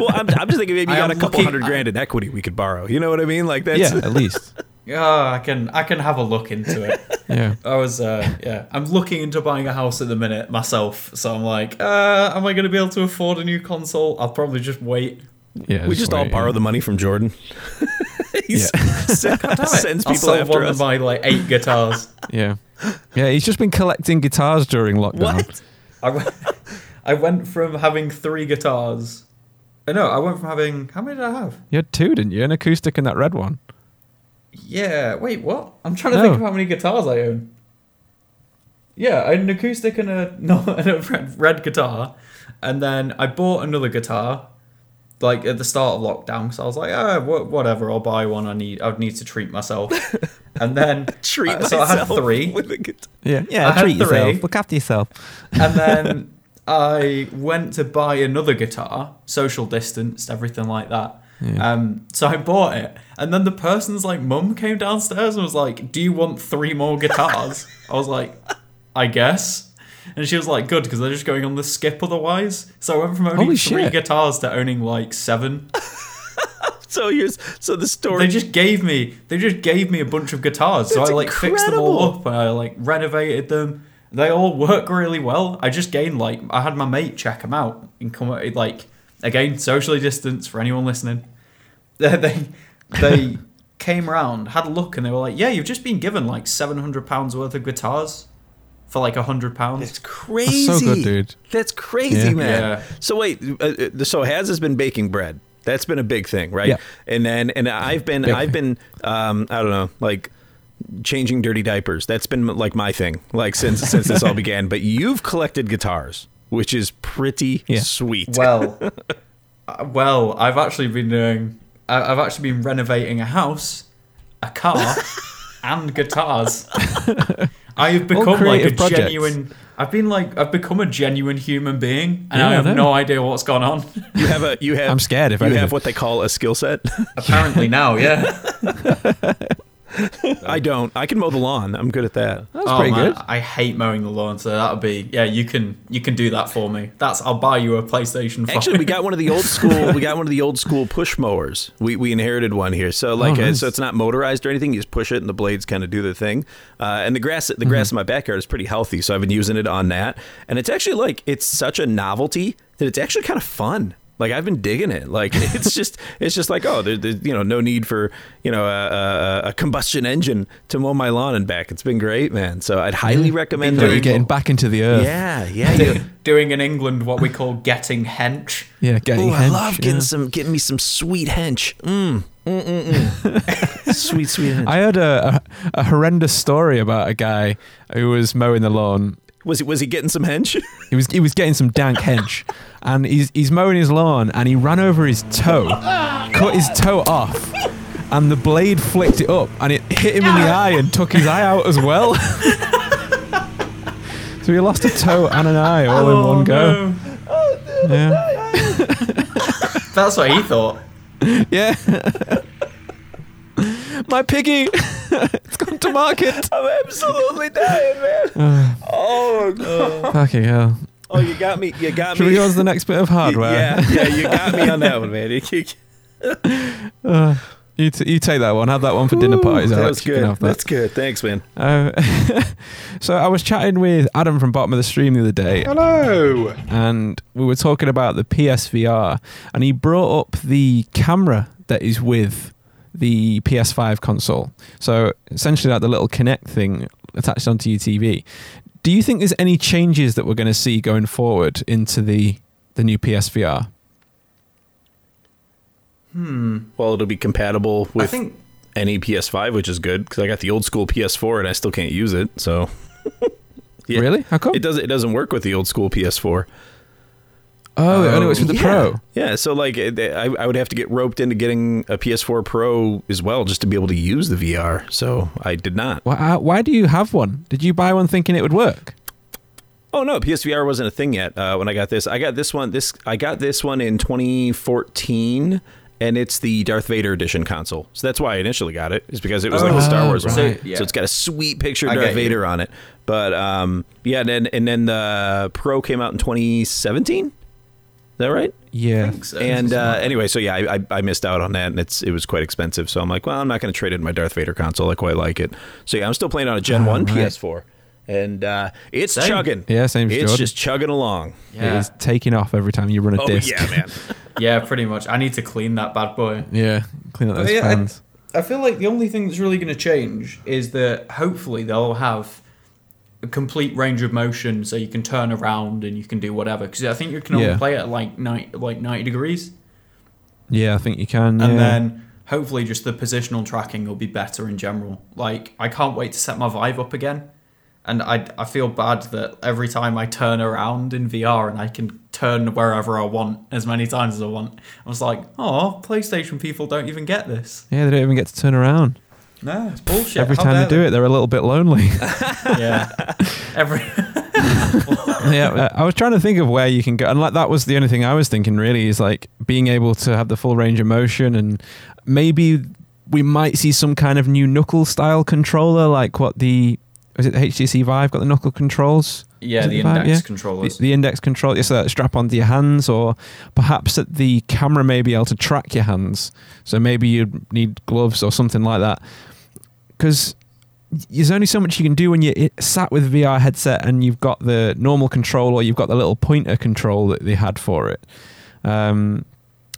well I'm, I'm, just thinking maybe you got a couple looking, hundred grand in equity we could borrow. You know what I mean? Like that's yeah, at least. Oh, I can I can have a look into it. yeah, I was uh, yeah. I'm looking into buying a house at the minute myself, so I'm like, uh, am I going to be able to afford a new console? I'll probably just wait. Yeah, we just, just wait, all borrow yeah. the money from Jordan. He's yeah. sends people I'll after one us. of my like eight guitars. yeah, yeah. He's just been collecting guitars during lockdown. What? I went, I went from having three guitars. Uh, no, I went from having how many did I have? You had two, didn't you? An acoustic and that red one. Yeah. Wait, what? I'm trying to no. think of how many guitars I own. Yeah, I had an acoustic and a no, and a red, red guitar, and then I bought another guitar like at the start of lockdown so I was like, oh, whatever, I'll buy one. I need, I'd need to treat myself, and then treat uh, so I had three. yeah, yeah, I treat yourself. Look after yourself. and then I went to buy another guitar, social distanced, everything like that. Yeah. Um, so I bought it, and then the person's like mum came downstairs and was like, "Do you want three more guitars?" I was like, "I guess." And she was like, good, because they're just going on the skip otherwise. So I went from owning Holy three shit. guitars to owning like seven. so here's so the story. They just gave me they just gave me a bunch of guitars. That's so I like incredible. fixed them all up and I like renovated them. They all work really well. I just gained like I had my mate check them out and come like again socially distance for anyone listening. They they, they came around, had a look, and they were like, "Yeah, you've just been given like seven hundred pounds worth of guitars." For like a hundred pounds, it's crazy. That's so good, dude. That's crazy, yeah. man. Yeah. So wait, uh, uh, so Has has been baking bread. That's been a big thing, right? Yeah. And then and I've been big I've thing. been um, I don't know like changing dirty diapers. That's been like my thing, like since since this all began. But you've collected guitars, which is pretty yeah. sweet. Well, uh, well, I've actually been doing. I've actually been renovating a house, a car, and guitars. I have become like a projects. genuine. I've been like I've become a genuine human being, and yeah, I have I no idea what's gone on. You have a you have. I'm scared if you I have what they call a skill set. Apparently now, yeah. I don't. I can mow the lawn. I'm good at that. That's oh, pretty man, good. I hate mowing the lawn, so that'll be yeah. You can you can do that for me. That's I'll buy you a PlayStation. 5. Actually, we got one of the old school. we got one of the old school push mowers. We we inherited one here. So like oh, uh, nice. so it's not motorized or anything. You just push it and the blades kind of do their thing. Uh, and the grass the grass mm-hmm. in my backyard is pretty healthy, so I've been using it on that. And it's actually like it's such a novelty that it's actually kind of fun. Like I've been digging it. Like it's just it's just like oh, there, there's you know no need for you know a, a, a, combustion engine to mow my lawn and back. It's been great, man. So I'd highly recommend. Doing, you're getting back into the earth. Yeah, yeah. doing in England what we call getting hench. Yeah, getting. Ooh, hench, I love yeah. getting some getting me some sweet hench. Mm. Mm, mm, mm. sweet, sweet. Hench. I heard a, a, a horrendous story about a guy who was mowing the lawn was he was he getting some hench? he was he was getting some dank hench, and he's he's mowing his lawn, and he ran over his toe, cut his toe off, and the blade flicked it up, and it hit him in the eye and took his eye out as well. so he lost a toe and an eye all oh, in one go. Oh, yeah. That's what he thought. Yeah. My piggy! it's gone to market. I'm absolutely dying, man. oh, God. Fucking hell. Oh, you got me. You got Should me. we go on to the next bit of hardware? Yeah, yeah, you got me on that one, man. uh, you, t- you take that one. Have that one for dinner parties. That was good. That. That's good. Thanks, man. Uh, so I was chatting with Adam from Bottom of the Stream the other day. Hello. And we were talking about the PSVR, and he brought up the camera that is with the PS5 console. So essentially, like the little Kinect thing attached onto your TV. Do you think there's any changes that we're going to see going forward into the the new PSVR? Hmm. Well, it'll be compatible with I think, any PS5, which is good because I got the old school PS4 and I still can't use it. So. yeah, really? How come? It doesn't. It doesn't work with the old school PS4. Oh, um, I know it's with the yeah. Pro. Yeah, so like I, I would have to get roped into getting a PS4 Pro as well just to be able to use the VR. So I did not. Why, uh, why do you have one? Did you buy one thinking it would work? Oh no, PSVR wasn't a thing yet uh, when I got this. I got this one. This I got this one in 2014 and it's the Darth Vader edition console. So that's why I initially got it, is because it was oh, like the Star Wars right. one. So, yeah. so, it's got a sweet picture of Darth Vader on it. But um, yeah, and then, and then the Pro came out in 2017 that right? Yeah. So. And uh, anyway, so yeah, I, I, missed out on that, and it's it was quite expensive. So I'm like, well, I'm not going to trade it in my Darth Vader console. I quite like it. So yeah, I'm still playing on a Gen oh, One right. PS4, and uh, it's same. chugging. Yeah, same. It's Jordan. just chugging along. Yeah. It is taking off every time you run a oh, disc. yeah, man. yeah, pretty much. I need to clean that bad boy. Yeah, clean up those yeah, fans. I, I feel like the only thing that's really going to change is that hopefully they'll have a complete range of motion, so you can turn around and you can do whatever. Because I think you can only yeah. play it at like ninety, like ninety degrees. Yeah, I think you can. And yeah. then hopefully, just the positional tracking will be better in general. Like I can't wait to set my Vive up again. And I, I feel bad that every time I turn around in VR and I can turn wherever I want as many times as I want, I was like, oh, PlayStation people don't even get this. Yeah, they don't even get to turn around. No, it's bullshit. Every How time they do it, they're a little bit lonely. yeah. Every. yeah, uh, I was trying to think of where you can go, and like that was the only thing I was thinking. Really, is like being able to have the full range of motion, and maybe we might see some kind of new knuckle style controller, like what the is it the HTC Vive got the knuckle controls? Yeah, the, the index yeah? controllers. The, the, index control, yes, so that strap onto your hands, or perhaps that the camera may be able to track your hands. So maybe you'd need gloves or something like that because there's only so much you can do when you're sat with a VR headset and you've got the normal control or you've got the little pointer control that they had for it. Um,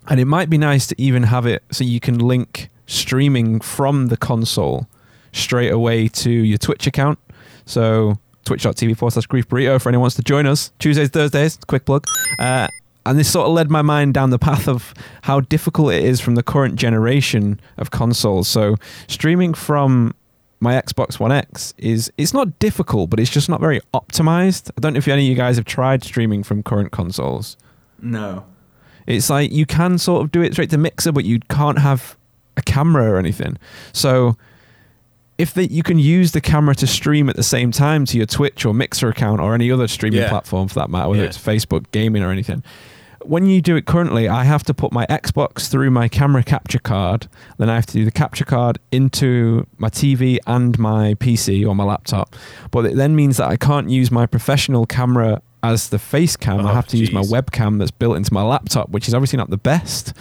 and it might be nice to even have it so you can link streaming from the console straight away to your Twitch account. So twitch.tv forward slash grief burrito for anyone wants to join us. Tuesdays, Thursdays, quick plug. Uh, and this sort of led my mind down the path of how difficult it is from the current generation of consoles. So streaming from my Xbox One X is it's not difficult, but it's just not very optimized. I don't know if any of you guys have tried streaming from current consoles. No. It's like you can sort of do it straight to Mixer, but you can't have a camera or anything. So if the, you can use the camera to stream at the same time to your Twitch or Mixer account or any other streaming yeah. platform for that matter, whether yeah. it's Facebook, gaming, or anything, when you do it currently, I have to put my Xbox through my camera capture card. Then I have to do the capture card into my TV and my PC or my laptop. But it then means that I can't use my professional camera as the face cam. Oh, I have to geez. use my webcam that's built into my laptop, which is obviously not the best.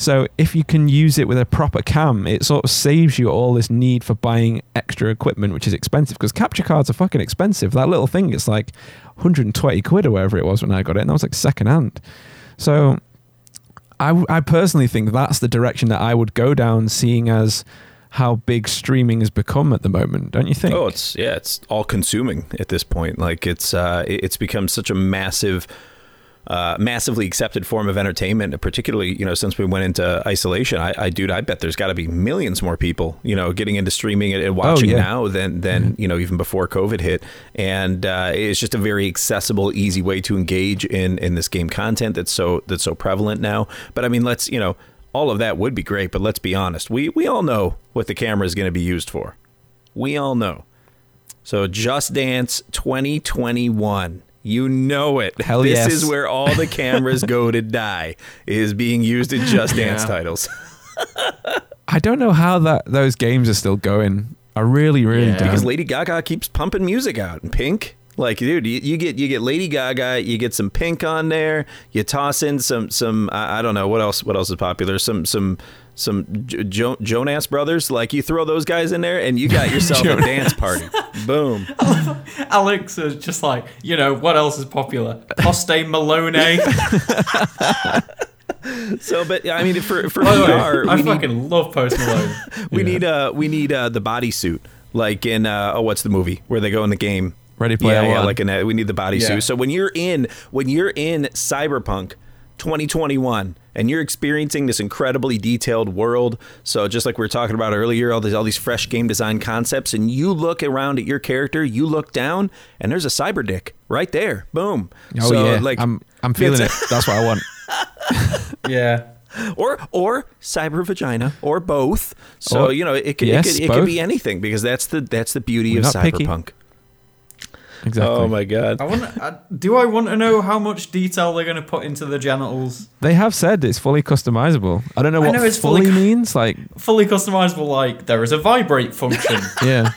So if you can use it with a proper cam, it sort of saves you all this need for buying extra equipment, which is expensive because capture cards are fucking expensive. That little thing is like 120 quid or whatever it was when I got it, and that was like second hand. So I, I personally think that's the direction that I would go down, seeing as how big streaming has become at the moment, don't you think? Oh, it's yeah, it's all consuming at this point. Like it's uh, it's become such a massive uh, massively accepted form of entertainment, particularly you know since we went into isolation. I, I dude, I bet there's got to be millions more people you know getting into streaming and, watching oh, yeah. now than than mm-hmm. you know even before COVID hit. And uh, it's just a very accessible, easy way to engage in in this game content that's so that's so prevalent now. But I mean, let's you know all of that would be great, but let's be honest. We we all know what the camera is going to be used for. We all know. So Just Dance 2021 you know it. Hell this yes. is where all the cameras go to die. Is being used in Just Dance yeah. titles. I don't know how that those games are still going. I really, really yeah. don't. Because Lady Gaga keeps pumping music out and Pink. Like, dude, you, you, get you get Lady Gaga, you get some Pink on there. You toss in some some I, I don't know what else what else is popular. Some some some jo- Jonas Brothers. Like you throw those guys in there, and you got yourself a dance party. Boom. Alex is just like, you know, what else is popular? Post Malone. so, but I mean, for for VR, I fucking need, love Post Malone. we yeah. need uh we need uh the bodysuit, like in uh oh what's the movie where they go in the game. Ready Player yeah, One. Yeah, like in a, we need the bodysuit. Yeah. So when you're in when you're in Cyberpunk 2021 and you're experiencing this incredibly detailed world. So just like we were talking about earlier, all these all these fresh game design concepts, and you look around at your character, you look down, and there's a cyber dick right there. Boom. Oh so, yeah, like I'm I'm feeling it. That's what I want. yeah. Or or cyber vagina or both. So or, you know it could yes, it, could, it could be anything because that's the that's the beauty We're of cyberpunk. Picky. Exactly. Oh my god. I want. I, do I want to know how much detail they're going to put into the genitals? They have said it's fully customizable. I don't know what know it's fully, fully means. Like fully customizable. Like there is a vibrate function. yeah.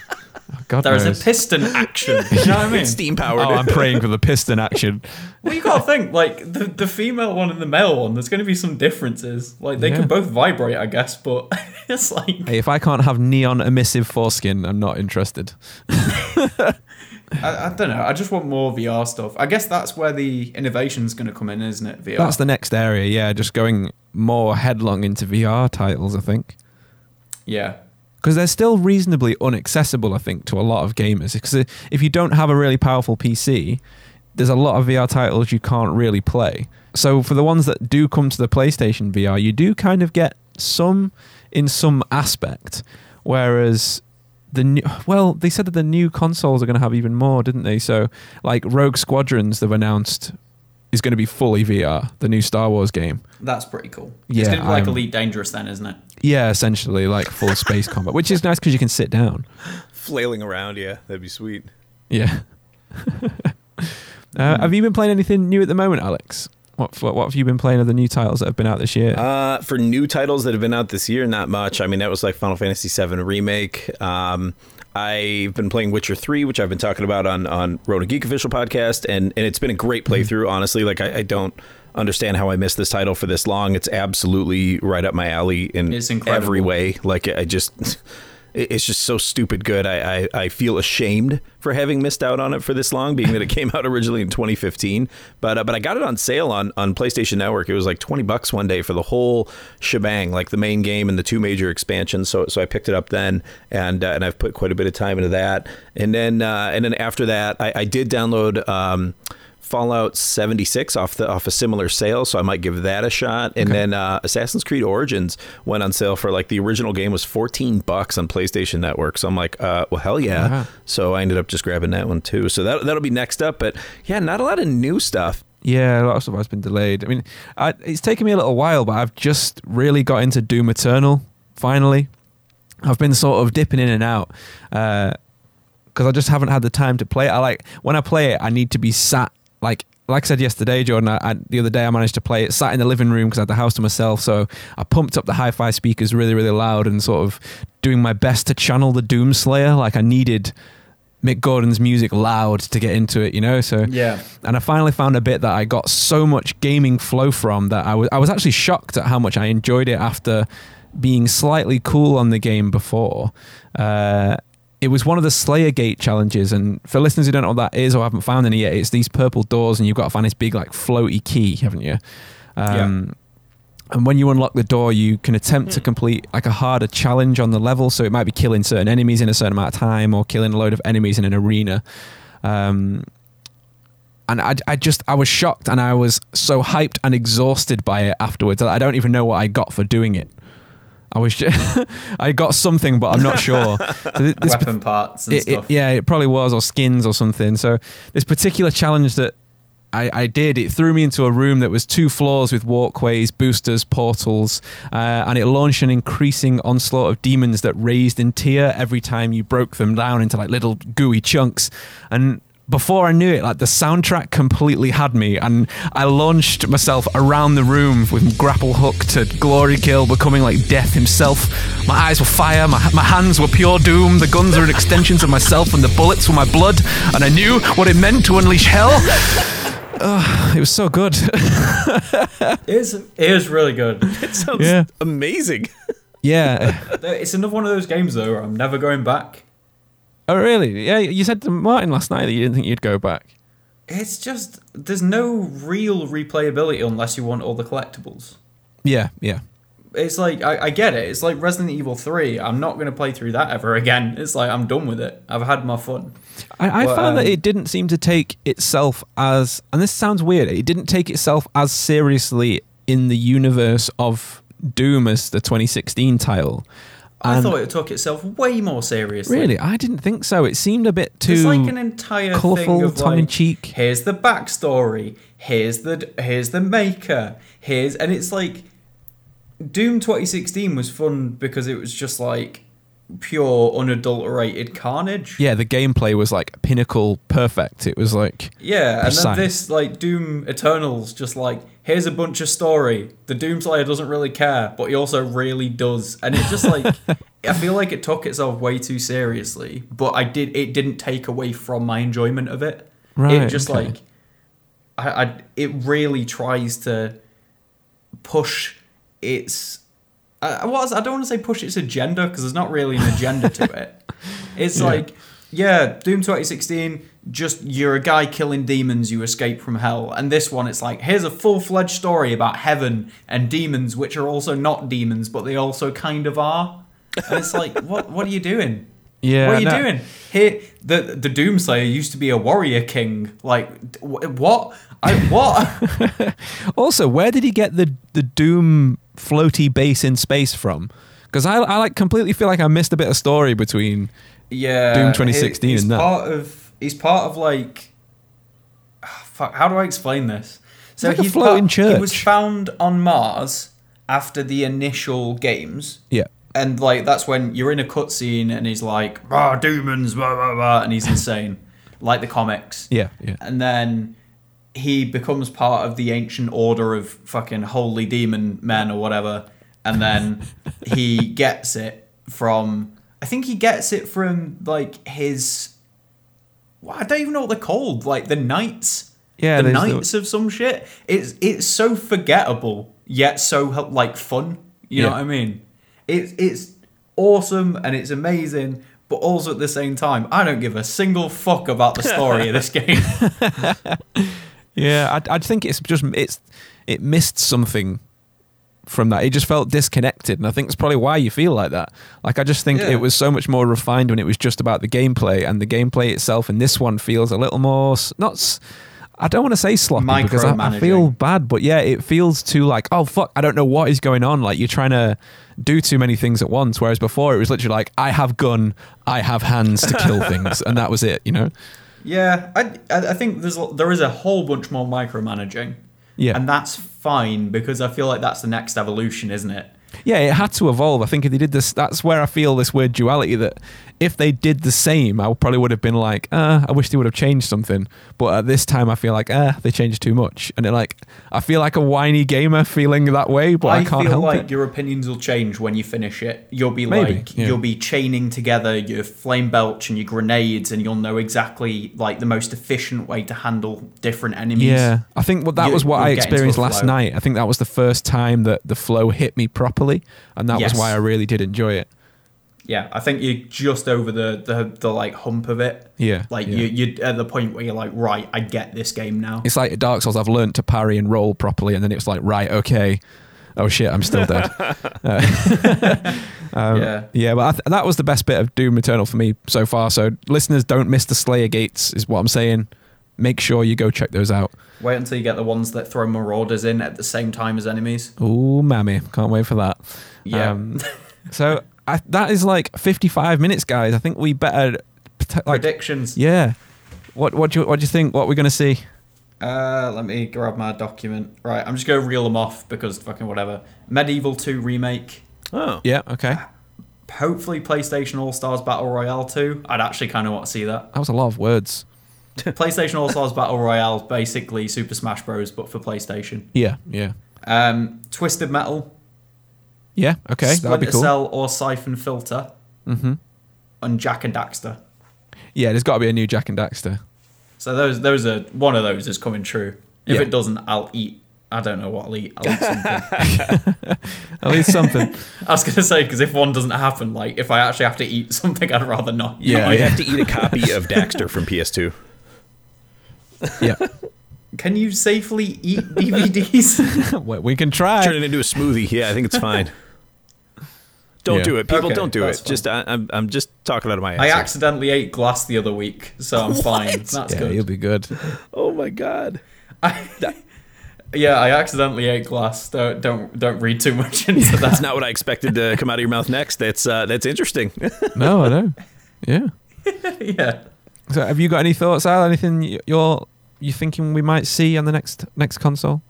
Oh, god there knows. is a piston action. You know what I mean? Steam powered. Oh, I'm praying for the piston action. well, you got to think like the the female one and the male one. There's going to be some differences. Like they yeah. can both vibrate, I guess, but it's like hey, if I can't have neon emissive foreskin, I'm not interested. I, I, don't know. I just want more VR stuff. I guess that's where the innovation's going to come in, isn't it? VR. That's the next area. Yeah, just going more headlong into VR titles. I think. Yeah. Because they're still reasonably unaccessible, I think, to a lot of gamers. Because uh, if you don't have a really powerful PC, there's a lot of VR titles you can't really play. So for the ones that do come to the PlayStation VR, you do kind of get some in some aspect. Whereas the new well they said that the new consoles are going to have even more didn't they? So like rogue squadrons they've announced is going to be fully vr the new star wars game. That's pretty cool. Yeah it's going to be like elite dangerous then isn't it? Yeah essentially like full space combat which is nice because you can sit down. Flailing around yeah that'd be sweet. Yeah. Uh, have you been playing anything new at the moment alex what, what, what have you been playing of the new titles that have been out this year? Uh, for new titles that have been out this year, not much. I mean, that was like Final Fantasy VII remake. Um, I've been playing Witcher Three, which I've been talking about on on Ronin Geek official podcast, and and it's been a great mm-hmm. playthrough. Mm-hmm. Honestly, like I, I, don't understand how I missed this title for this long. It's absolutely right up my alley in every way. Like I just. it's just so stupid good. I, I, I, feel ashamed for having missed out on it for this long, being that it came out originally in 2015. But uh, but I got it on sale on, on PlayStation Network. It was like 20 bucks one day for the whole shebang, like the main game and the two major expansions. So so I picked it up then, and uh, and I've put quite a bit of time into that. And then uh, and then after that, I, I did download. Um, Fallout 76 off the off a similar sale, so I might give that a shot. And okay. then uh, Assassin's Creed Origins went on sale for like the original game was 14 bucks on PlayStation Network. So I'm like, uh, well, hell yeah. Uh-huh. So I ended up just grabbing that one too. So that that'll be next up. But yeah, not a lot of new stuff. Yeah, a lot of stuff has been delayed. I mean, I, it's taken me a little while, but I've just really got into Doom Eternal finally. I've been sort of dipping in and out because uh, I just haven't had the time to play it. I like when I play it, I need to be sat like like I said yesterday, Jordan, I, I, the other day I managed to play it, sat in the living room because I had the house to myself. So I pumped up the hi fi speakers really, really loud and sort of doing my best to channel the Doomslayer. Like I needed Mick Gordon's music loud to get into it, you know? So, yeah. And I finally found a bit that I got so much gaming flow from that I was, I was actually shocked at how much I enjoyed it after being slightly cool on the game before. Uh, it was one of the Slayer Gate challenges. And for listeners who don't know what that is or haven't found any yet, it's these purple doors, and you've got to find this big, like, floaty key, haven't you? Um, yeah. And when you unlock the door, you can attempt to hmm. complete like a harder challenge on the level. So it might be killing certain enemies in a certain amount of time, or killing a load of enemies in an arena. Um, and I, I just I was shocked, and I was so hyped and exhausted by it afterwards. I don't even know what I got for doing it. I was just, I got something, but I'm not sure. So this, Weapon parts and it, stuff. It, yeah, it probably was, or skins or something. So this particular challenge that I, I, did, it threw me into a room that was two floors with walkways, boosters, portals, uh, and it launched an increasing onslaught of demons that raised in tier every time you broke them down into like little gooey chunks. And before I knew it, like the soundtrack completely had me, and I launched myself around the room with grapple hook to glory kill, becoming like death himself. My eyes were fire, my, my hands were pure doom, the guns were extensions of myself, and the bullets were my blood, and I knew what it meant to unleash hell. Oh, it was so good. it, is, it is really good. It sounds yeah. amazing. Yeah. it's another one of those games, though, I'm never going back. Oh, really? Yeah, you said to Martin last night that you didn't think you'd go back. It's just there's no real replayability unless you want all the collectibles. Yeah, yeah. It's like I, I get it. It's like Resident Evil Three. I'm not going to play through that ever again. It's like I'm done with it. I've had my fun. I, I but, found um, that it didn't seem to take itself as, and this sounds weird. It didn't take itself as seriously in the universe of Doom as the 2016 title. I thought it took itself way more seriously. Really, I didn't think so. It seemed a bit too. It's like an entire colourful, tongue in cheek. Here's the backstory. Here's the here's the maker. Here's and it's like Doom 2016 was fun because it was just like pure unadulterated carnage. Yeah, the gameplay was like pinnacle perfect. It was like yeah, precise. and then this like Doom Eternals just like here's a bunch of story. The Doomslayer doesn't really care, but he also really does, and it just like I feel like it took itself way too seriously. But I did it didn't take away from my enjoyment of it. Right. It just okay. like I, I it really tries to push its I, was, I don't want to say push its agenda because there's not really an agenda to it. It's yeah. like, yeah, Doom 2016, just you're a guy killing demons, you escape from hell. And this one, it's like, here's a full fledged story about heaven and demons, which are also not demons, but they also kind of are. And it's like, what what are you doing? Yeah, what are you no. doing? Here, the the Doomslayer used to be a warrior king. Like, what? I what? also, where did he get the the Doom floaty base in space from? Because I, I like completely feel like I missed a bit of story between yeah Doom 2016 he, and that. Part of he's part of like oh, fuck. How do I explain this? So like he's floating part, church. He was found on Mars after the initial games. Yeah. And like that's when you're in a cutscene and he's like, "Ah, demons," blah blah blah, and he's insane, like the comics. Yeah, yeah. And then he becomes part of the ancient order of fucking holy demon men or whatever, and then he gets it from. I think he gets it from like his. Well, I don't even know what they're called. Like the knights. Yeah, the knights the... of some shit. It's it's so forgettable yet so like fun. You yeah. know what I mean? It's it's awesome and it's amazing, but also at the same time, I don't give a single fuck about the story of this game. yeah, I, I think it's just it's it missed something from that. It just felt disconnected, and I think it's probably why you feel like that. Like I just think yeah. it was so much more refined when it was just about the gameplay, and the gameplay itself And this one feels a little more not. I don't want to say sloppy because I, I, feel bad, but yeah, it feels too like oh fuck, I don't know what is going on. Like you're trying to do too many things at once, whereas before it was literally like I have gun, I have hands to kill things, and that was it. You know. Yeah, I I think there's there is a whole bunch more micromanaging. Yeah. And that's fine because I feel like that's the next evolution, isn't it? Yeah, it had to evolve. I think if they did this, that's where I feel this weird duality that if they did the same, I probably would have been like, uh, I wish they would have changed something. But at this time, I feel like, uh, they changed too much. And it like, I feel like a whiny gamer feeling that way, but I, I can't feel help like it. your opinions will change when you finish it. You'll be Maybe, like, yeah. you'll be chaining together your flame belch and your grenades, and you'll know exactly like the most efficient way to handle different enemies. Yeah, I think what that you, was what I experienced last night. I think that was the first time that the flow hit me properly, and that yes. was why I really did enjoy it yeah, I think you're just over the, the, the like hump of it. Yeah, like yeah. you you at the point where you're like, right, I get this game now. It's like Dark Souls. I've learned to parry and roll properly, and then it's like, right, okay. Oh shit, I'm still dead. uh, um, yeah, yeah, but th- that was the best bit of Doom Eternal for me so far. So listeners, don't miss the Slayer gates, is what I'm saying. Make sure you go check those out. Wait until you get the ones that throw marauders in at the same time as enemies. Ooh, mammy, can't wait for that. Yeah. Um, so I, that is like 55 minutes, guys. I think we better like, predictions. Yeah. What what do you what do you think? What we're gonna see? Uh, let me grab my document. Right, I'm just gonna reel them off because fucking whatever. Medieval 2 remake. Oh. Yeah. Okay. Hopefully, PlayStation All Stars Battle Royale 2. I'd actually kind of want to see that. That was a lot of words. PlayStation All Stars Battle Royale, basically Super Smash Bros, but for PlayStation. Yeah. Yeah. Um, Twisted Metal. Yeah, okay, that'd be cool. Cell or Siphon Filter. Mm-hmm. And Jak and Daxter. Yeah, there's got to be a new Jak and Daxter. So those those are one of those is coming true. If yeah. it doesn't, I'll eat. I don't know what I'll eat. I'll eat something. I'll eat something. I was gonna say because if one doesn't happen, like if I actually have to eat something, I'd rather not. Yeah, you have to eat a copy of Daxter from PS2. Yeah. Can you safely eat DVDs? we can try. Turn it into a smoothie. Yeah, I think it's fine. Don't yeah. do it, people. Okay, don't do it. Fine. Just I, am I'm, I'm just talking out of my. Ass I accidentally ate glass the other week, so I'm fine. That's yeah, good. You'll be good. Oh my god. I, yeah, I accidentally ate glass. Don't don't don't read too much into that. That's not what I expected to come out of your mouth next. That's uh, that's interesting. no, I know. Yeah. yeah. So, have you got any thoughts, Al? Anything you're you thinking we might see on the next next console?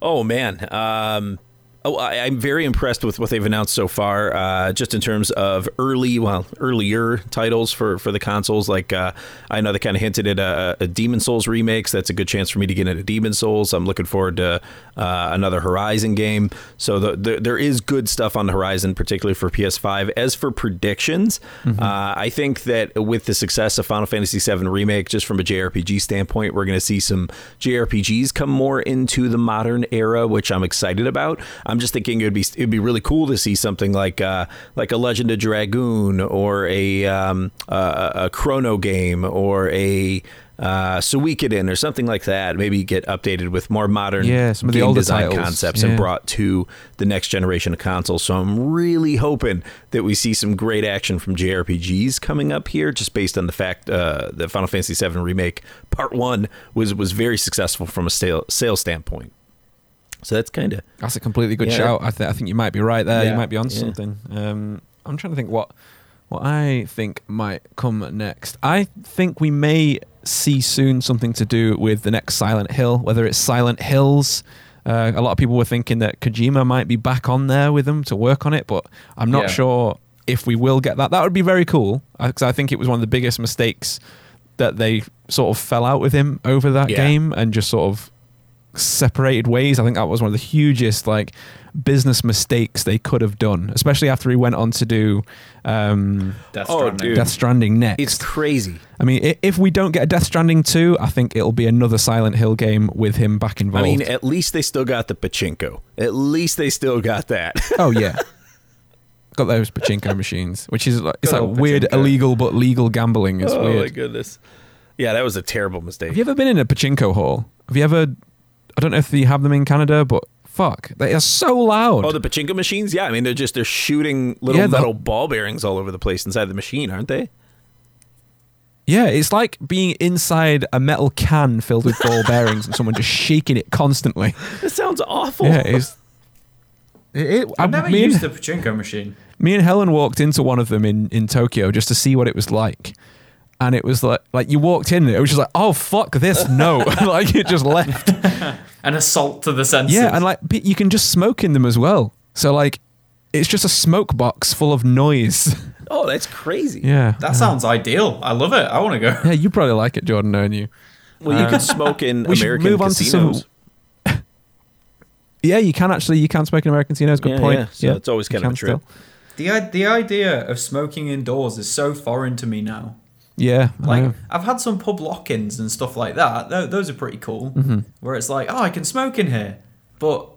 Oh man, um, Oh, I, am very impressed with what they've announced so far, uh, just in terms of early, well, earlier titles for, for the consoles. Like, uh, I know they kind of hinted at a, a Demon Souls remakes. That's a good chance for me to get into Demon Souls. I'm looking forward to uh, another Horizon game. So the, the, there is good stuff on the horizon, particularly for PS5. As for predictions, mm-hmm. Uh, I think that with the success of Final Fantasy VII Remake, just from a JRPG standpoint, we're going to see some JRPGs come more into the modern era, which I'm excited about. I'm just thinking it would be it'd be really cool to see something like uh, like a Legend of Dragoon or a um, a, a Chrono game or a uh, Suikoden or something like that. Maybe get updated with more modern yeah, some of the game design titles. concepts yeah. and brought to the next generation of consoles. So I'm really hoping that we see some great action from JRPGs coming up here, just based on the fact uh, that Final Fantasy VII Remake Part One was was very successful from a sale, sales standpoint. So that's kind of that's a completely good yeah. shout. I, th- I think you might be right there. Yeah. You might be on yeah. something. Um, I'm trying to think what what I think might come next. I think we may see soon something to do with the next Silent Hill, whether it's Silent Hills. Uh, a lot of people were thinking that Kojima might be back on there with them to work on it, but I'm not sure if we will get that. That would be very cool because I think it was one of the biggest mistakes that they sort of fell out with him over that game and just sort of separated ways. I think that was one of the hugest like business mistakes they could have done, especially after he went on to do um, Death, oh, Stranding. Oh, Death Stranding next. It's crazy. I mean, if we don't get a Death Stranding 2, I think it'll be another Silent Hill game with him back involved. I mean, at least they still got the pachinko. At least they still got that. oh yeah. got those pachinko machines, which is like it's like weird pachinko. illegal but legal gambling. It's oh weird. Oh my goodness. Yeah, that was a terrible mistake. Have you ever been in a pachinko hall? Have you ever? I don't know if you have them in Canada, but fuck, they are so loud. Oh, the pachinko machines? Yeah, I mean they're just they're shooting little yeah, metal ball bearings all over the place inside the machine, aren't they? Yeah, it's like being inside a metal can filled with ball bearings and someone just shaking it constantly. It sounds awful. Yeah, it's. It, it, I've never used and, a pachinko machine. Me and Helen walked into one of them in, in Tokyo just to see what it was like and it was like like you walked in and it was just like oh fuck this no like it just left. An assault to the senses. Yeah and like you can just smoke in them as well. So like it's just a smoke box full of noise. Oh that's crazy. Yeah. That sounds ideal. I love it. I want to go. Yeah you probably like it jordan don't you? Well you um, can smoke in we american move on to some, yeah you can actually you can smoke in american casinos. Good yeah, point. yeah, so yeah it's always kind of a trip the, the idea of smoking indoors is so foreign to me now yeah, like I've had some pub lock-ins and stuff like that. those are pretty cool. Mm-hmm. Where it's like, oh, I can smoke in here, but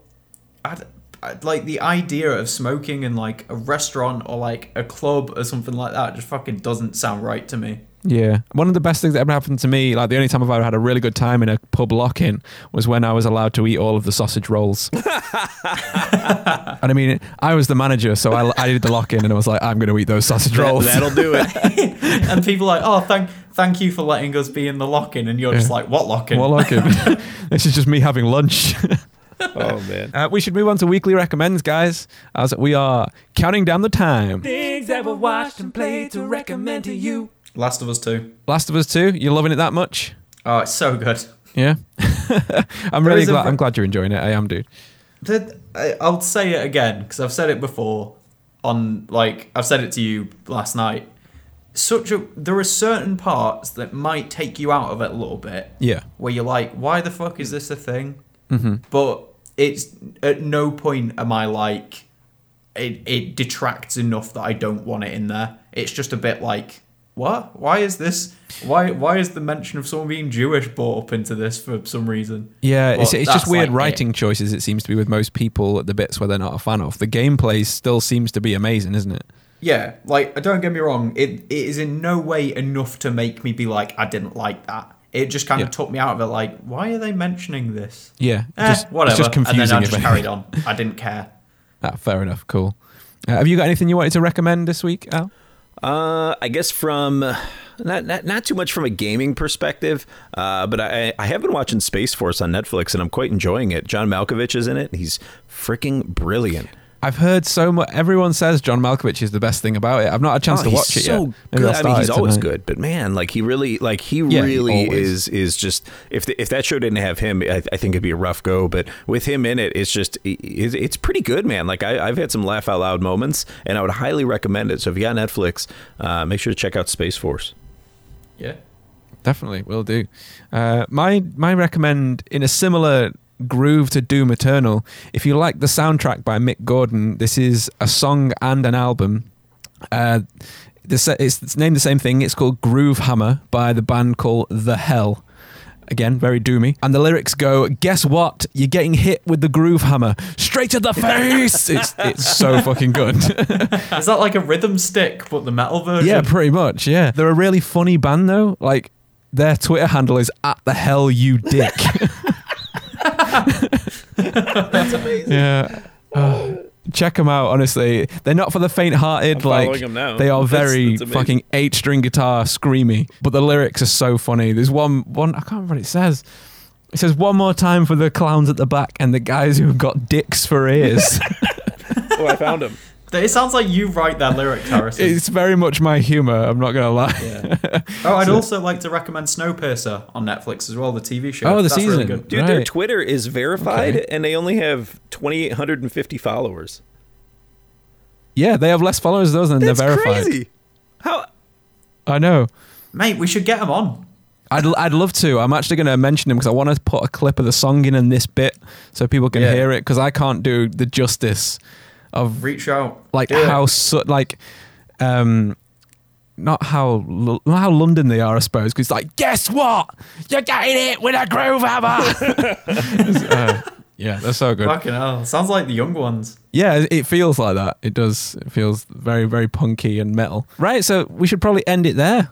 I'd, I'd, like the idea of smoking in like a restaurant or like a club or something like that just fucking doesn't sound right to me. Yeah. One of the best things that ever happened to me, like the only time I've ever had a really good time in a pub lock in was when I was allowed to eat all of the sausage rolls. and I mean, I was the manager, so I, I did the lock in and I was like, I'm going to eat those sausage rolls. That, will do it. and people are like, oh, thank thank you for letting us be in the lock in. And you're yeah. just like, what lock in? What lock in? this is just me having lunch. oh man. Uh, we should move on to weekly recommends, guys, as we are counting down the time. Things that we watched and played to recommend to you. Last of Us 2. Last of Us 2, you're loving it that much? Oh, it's so good. Yeah. I'm really glad. i I'm glad you're enjoying it. I am, dude. The, I'll say it again because I've said it before. On like I've said it to you last night. Such a there are certain parts that might take you out of it a little bit. Yeah. Where you're like, why the fuck is this a thing? Mm-hmm. But it's at no point am I like, it it detracts enough that I don't want it in there. It's just a bit like what? Why is this? Why why is the mention of someone being Jewish brought up into this for some reason? Yeah, but it's, it's just weird like writing it. choices. It seems to be with most people at the bits where they're not a fan of. The gameplay still seems to be amazing, isn't it? Yeah, like don't get me wrong, it it is in no way enough to make me be like I didn't like that. It just kind yeah. of took me out of it. Like, why are they mentioning this? Yeah, eh, just, whatever. just confusing. And then I just carried on. I didn't care. Ah, fair enough. Cool. Uh, have you got anything you wanted to recommend this week, Al? Uh, I guess from not, not not too much from a gaming perspective, uh, but I I have been watching Space Force on Netflix and I'm quite enjoying it. John Malkovich is in it. He's freaking brilliant. I've heard so much. Everyone says John Malkovich is the best thing about it. I've not had a chance oh, to watch it so yet. Maybe good. I mean, he's always tonight. good, but man, like he really, like he yeah, really is is just. If the, if that show didn't have him, I, I, think it'd be a rough go. But with him in it, it's just it's, it's pretty good, man. Like I, have had some laugh out loud moments, and I would highly recommend it. So if you got Netflix, uh, make sure to check out Space Force. Yeah, definitely will do. Uh, my my recommend in a similar groove to Doom Eternal. If you like the soundtrack by Mick Gordon, this is a song and an album. Uh, this, it's, it's named the same thing. It's called Groove Hammer by the band called The Hell. Again, very doomy. And the lyrics go, Guess what? You're getting hit with the groove hammer straight to the face. it's, it's so fucking good. Is that like a rhythm stick, but the metal version? Yeah, pretty much. Yeah. They're a really funny band, though. Like, their Twitter handle is at the hell you dick. That's amazing. Yeah. Oh, check them out. Honestly, they're not for the faint-hearted. like they are very that's, that's fucking eight-string guitar screamy, but the lyrics are so funny. There's one one I can't remember what it says. It says one more time for the clowns at the back and the guys who've got dicks for ears. oh, I found him. It sounds like you write that lyric, Harrison. It's very much my humor. I'm not gonna lie. Yeah. Oh, I'd so, also like to recommend Snowpiercer on Netflix as well, the TV show. Oh, the That's season, really good. dude. Right. Their Twitter is verified, okay. and they only have 2,850 followers. Yeah, they have less followers those than That's they're verified. Crazy. How? I know, mate. We should get them on. I'd, I'd love to. I'm actually going to mention him because I want to put a clip of the song in in this bit so people can yeah. hear it because I can't do the justice of reach out, like Do how so, like um not how not how London they are, I suppose. Because like, guess what? You're getting it with a groove hammer. uh, Yeah, they're so good. Fucking hell. Sounds like the young ones. Yeah, it feels like that. It does. It feels very, very punky and metal. Right, so we should probably end it there.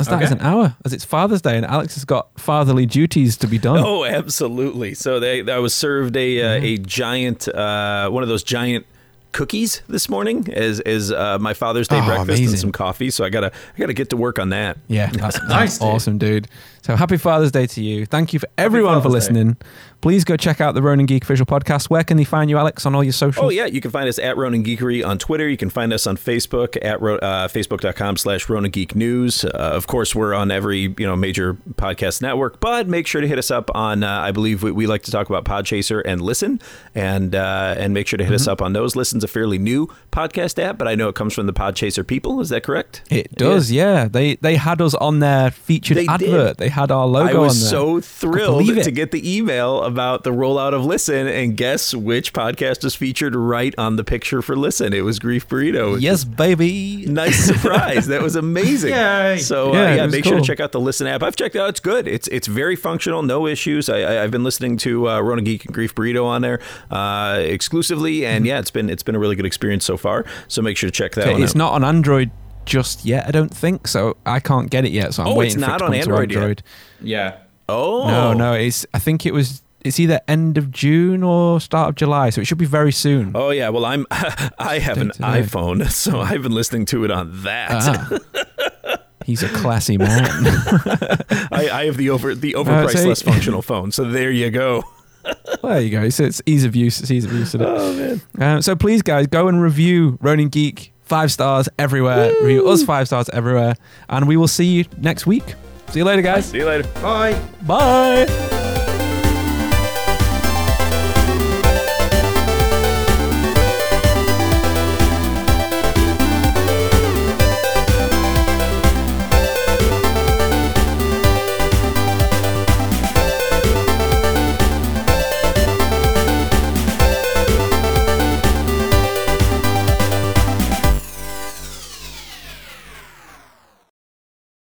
As that Okay. is an hour, as it's Father's Day, and Alex has got fatherly duties to be done. Oh, absolutely. So they, I was served a uh, a giant, uh, one of those giant cookies this morning as as uh, my Father's Day Oh, breakfast amazing. and some coffee. So I gotta I gotta get to work on that. Yeah, that's, Nice, that's dude. awesome, dude. So happy Father's Day to you. Thank you for everyone for Father's Day. listening. Please go check out the Ronin Geek official podcast. Where can they find you, Alex, on all your socials? Oh yeah, you can find us at Ronin Geekery on Twitter. You can find us on Facebook at uh, facebook.com slash Ronin Geek News. Uh, of course, we're on every you know major podcast network, but make sure to hit us up on. Uh, I believe we, we like to talk about Podchaser and Listen, and uh, and make sure to hit Mm-hmm. us up on those. Listen's a fairly new podcast app, but I know it comes from the Podchaser people. Is that correct? It does, yeah. They they had us on their featured They did. advert. They had our logo I was on there. so thrilled to get the email about the rollout of Listen, and guess which podcast is featured right on the picture for Listen? It was Grief Burrito. yes, baby. nice surprise. that was amazing. Yay. So uh, Yeah, it yeah, was make sure to check out the Listen app. I've checked it out. It's good. It's it's very functional. No issues. I, I, I've been listening to uh, Ronin Geek and Grief Burrito on there uh, exclusively, and yeah, it's been it's been a really good experience so far. So make sure to check that one It's out. not on Android just yet, I don't think. So I can't get it yet. So I'm Oh, waiting it's for it not to on come to Android yet. Yeah. oh No, no, it's. I think it was. It's either end of June or start of July, so it should be very soon. Oh yeah. Well, I'm I have an Day iPhone, so I've been listening to it on that. Ah. He's a classy man. I, I have the over the Uh, overpriced, so- less functional phone. So there you go. there you go. It's, it's ease of use. It's ease of use. Isn't it? Oh man. Um, so please, guys, go and review Ronin Geek five stars everywhere. Review us five stars everywhere, and we will see you next week. See you later, guys. See you later. Bye. Bye.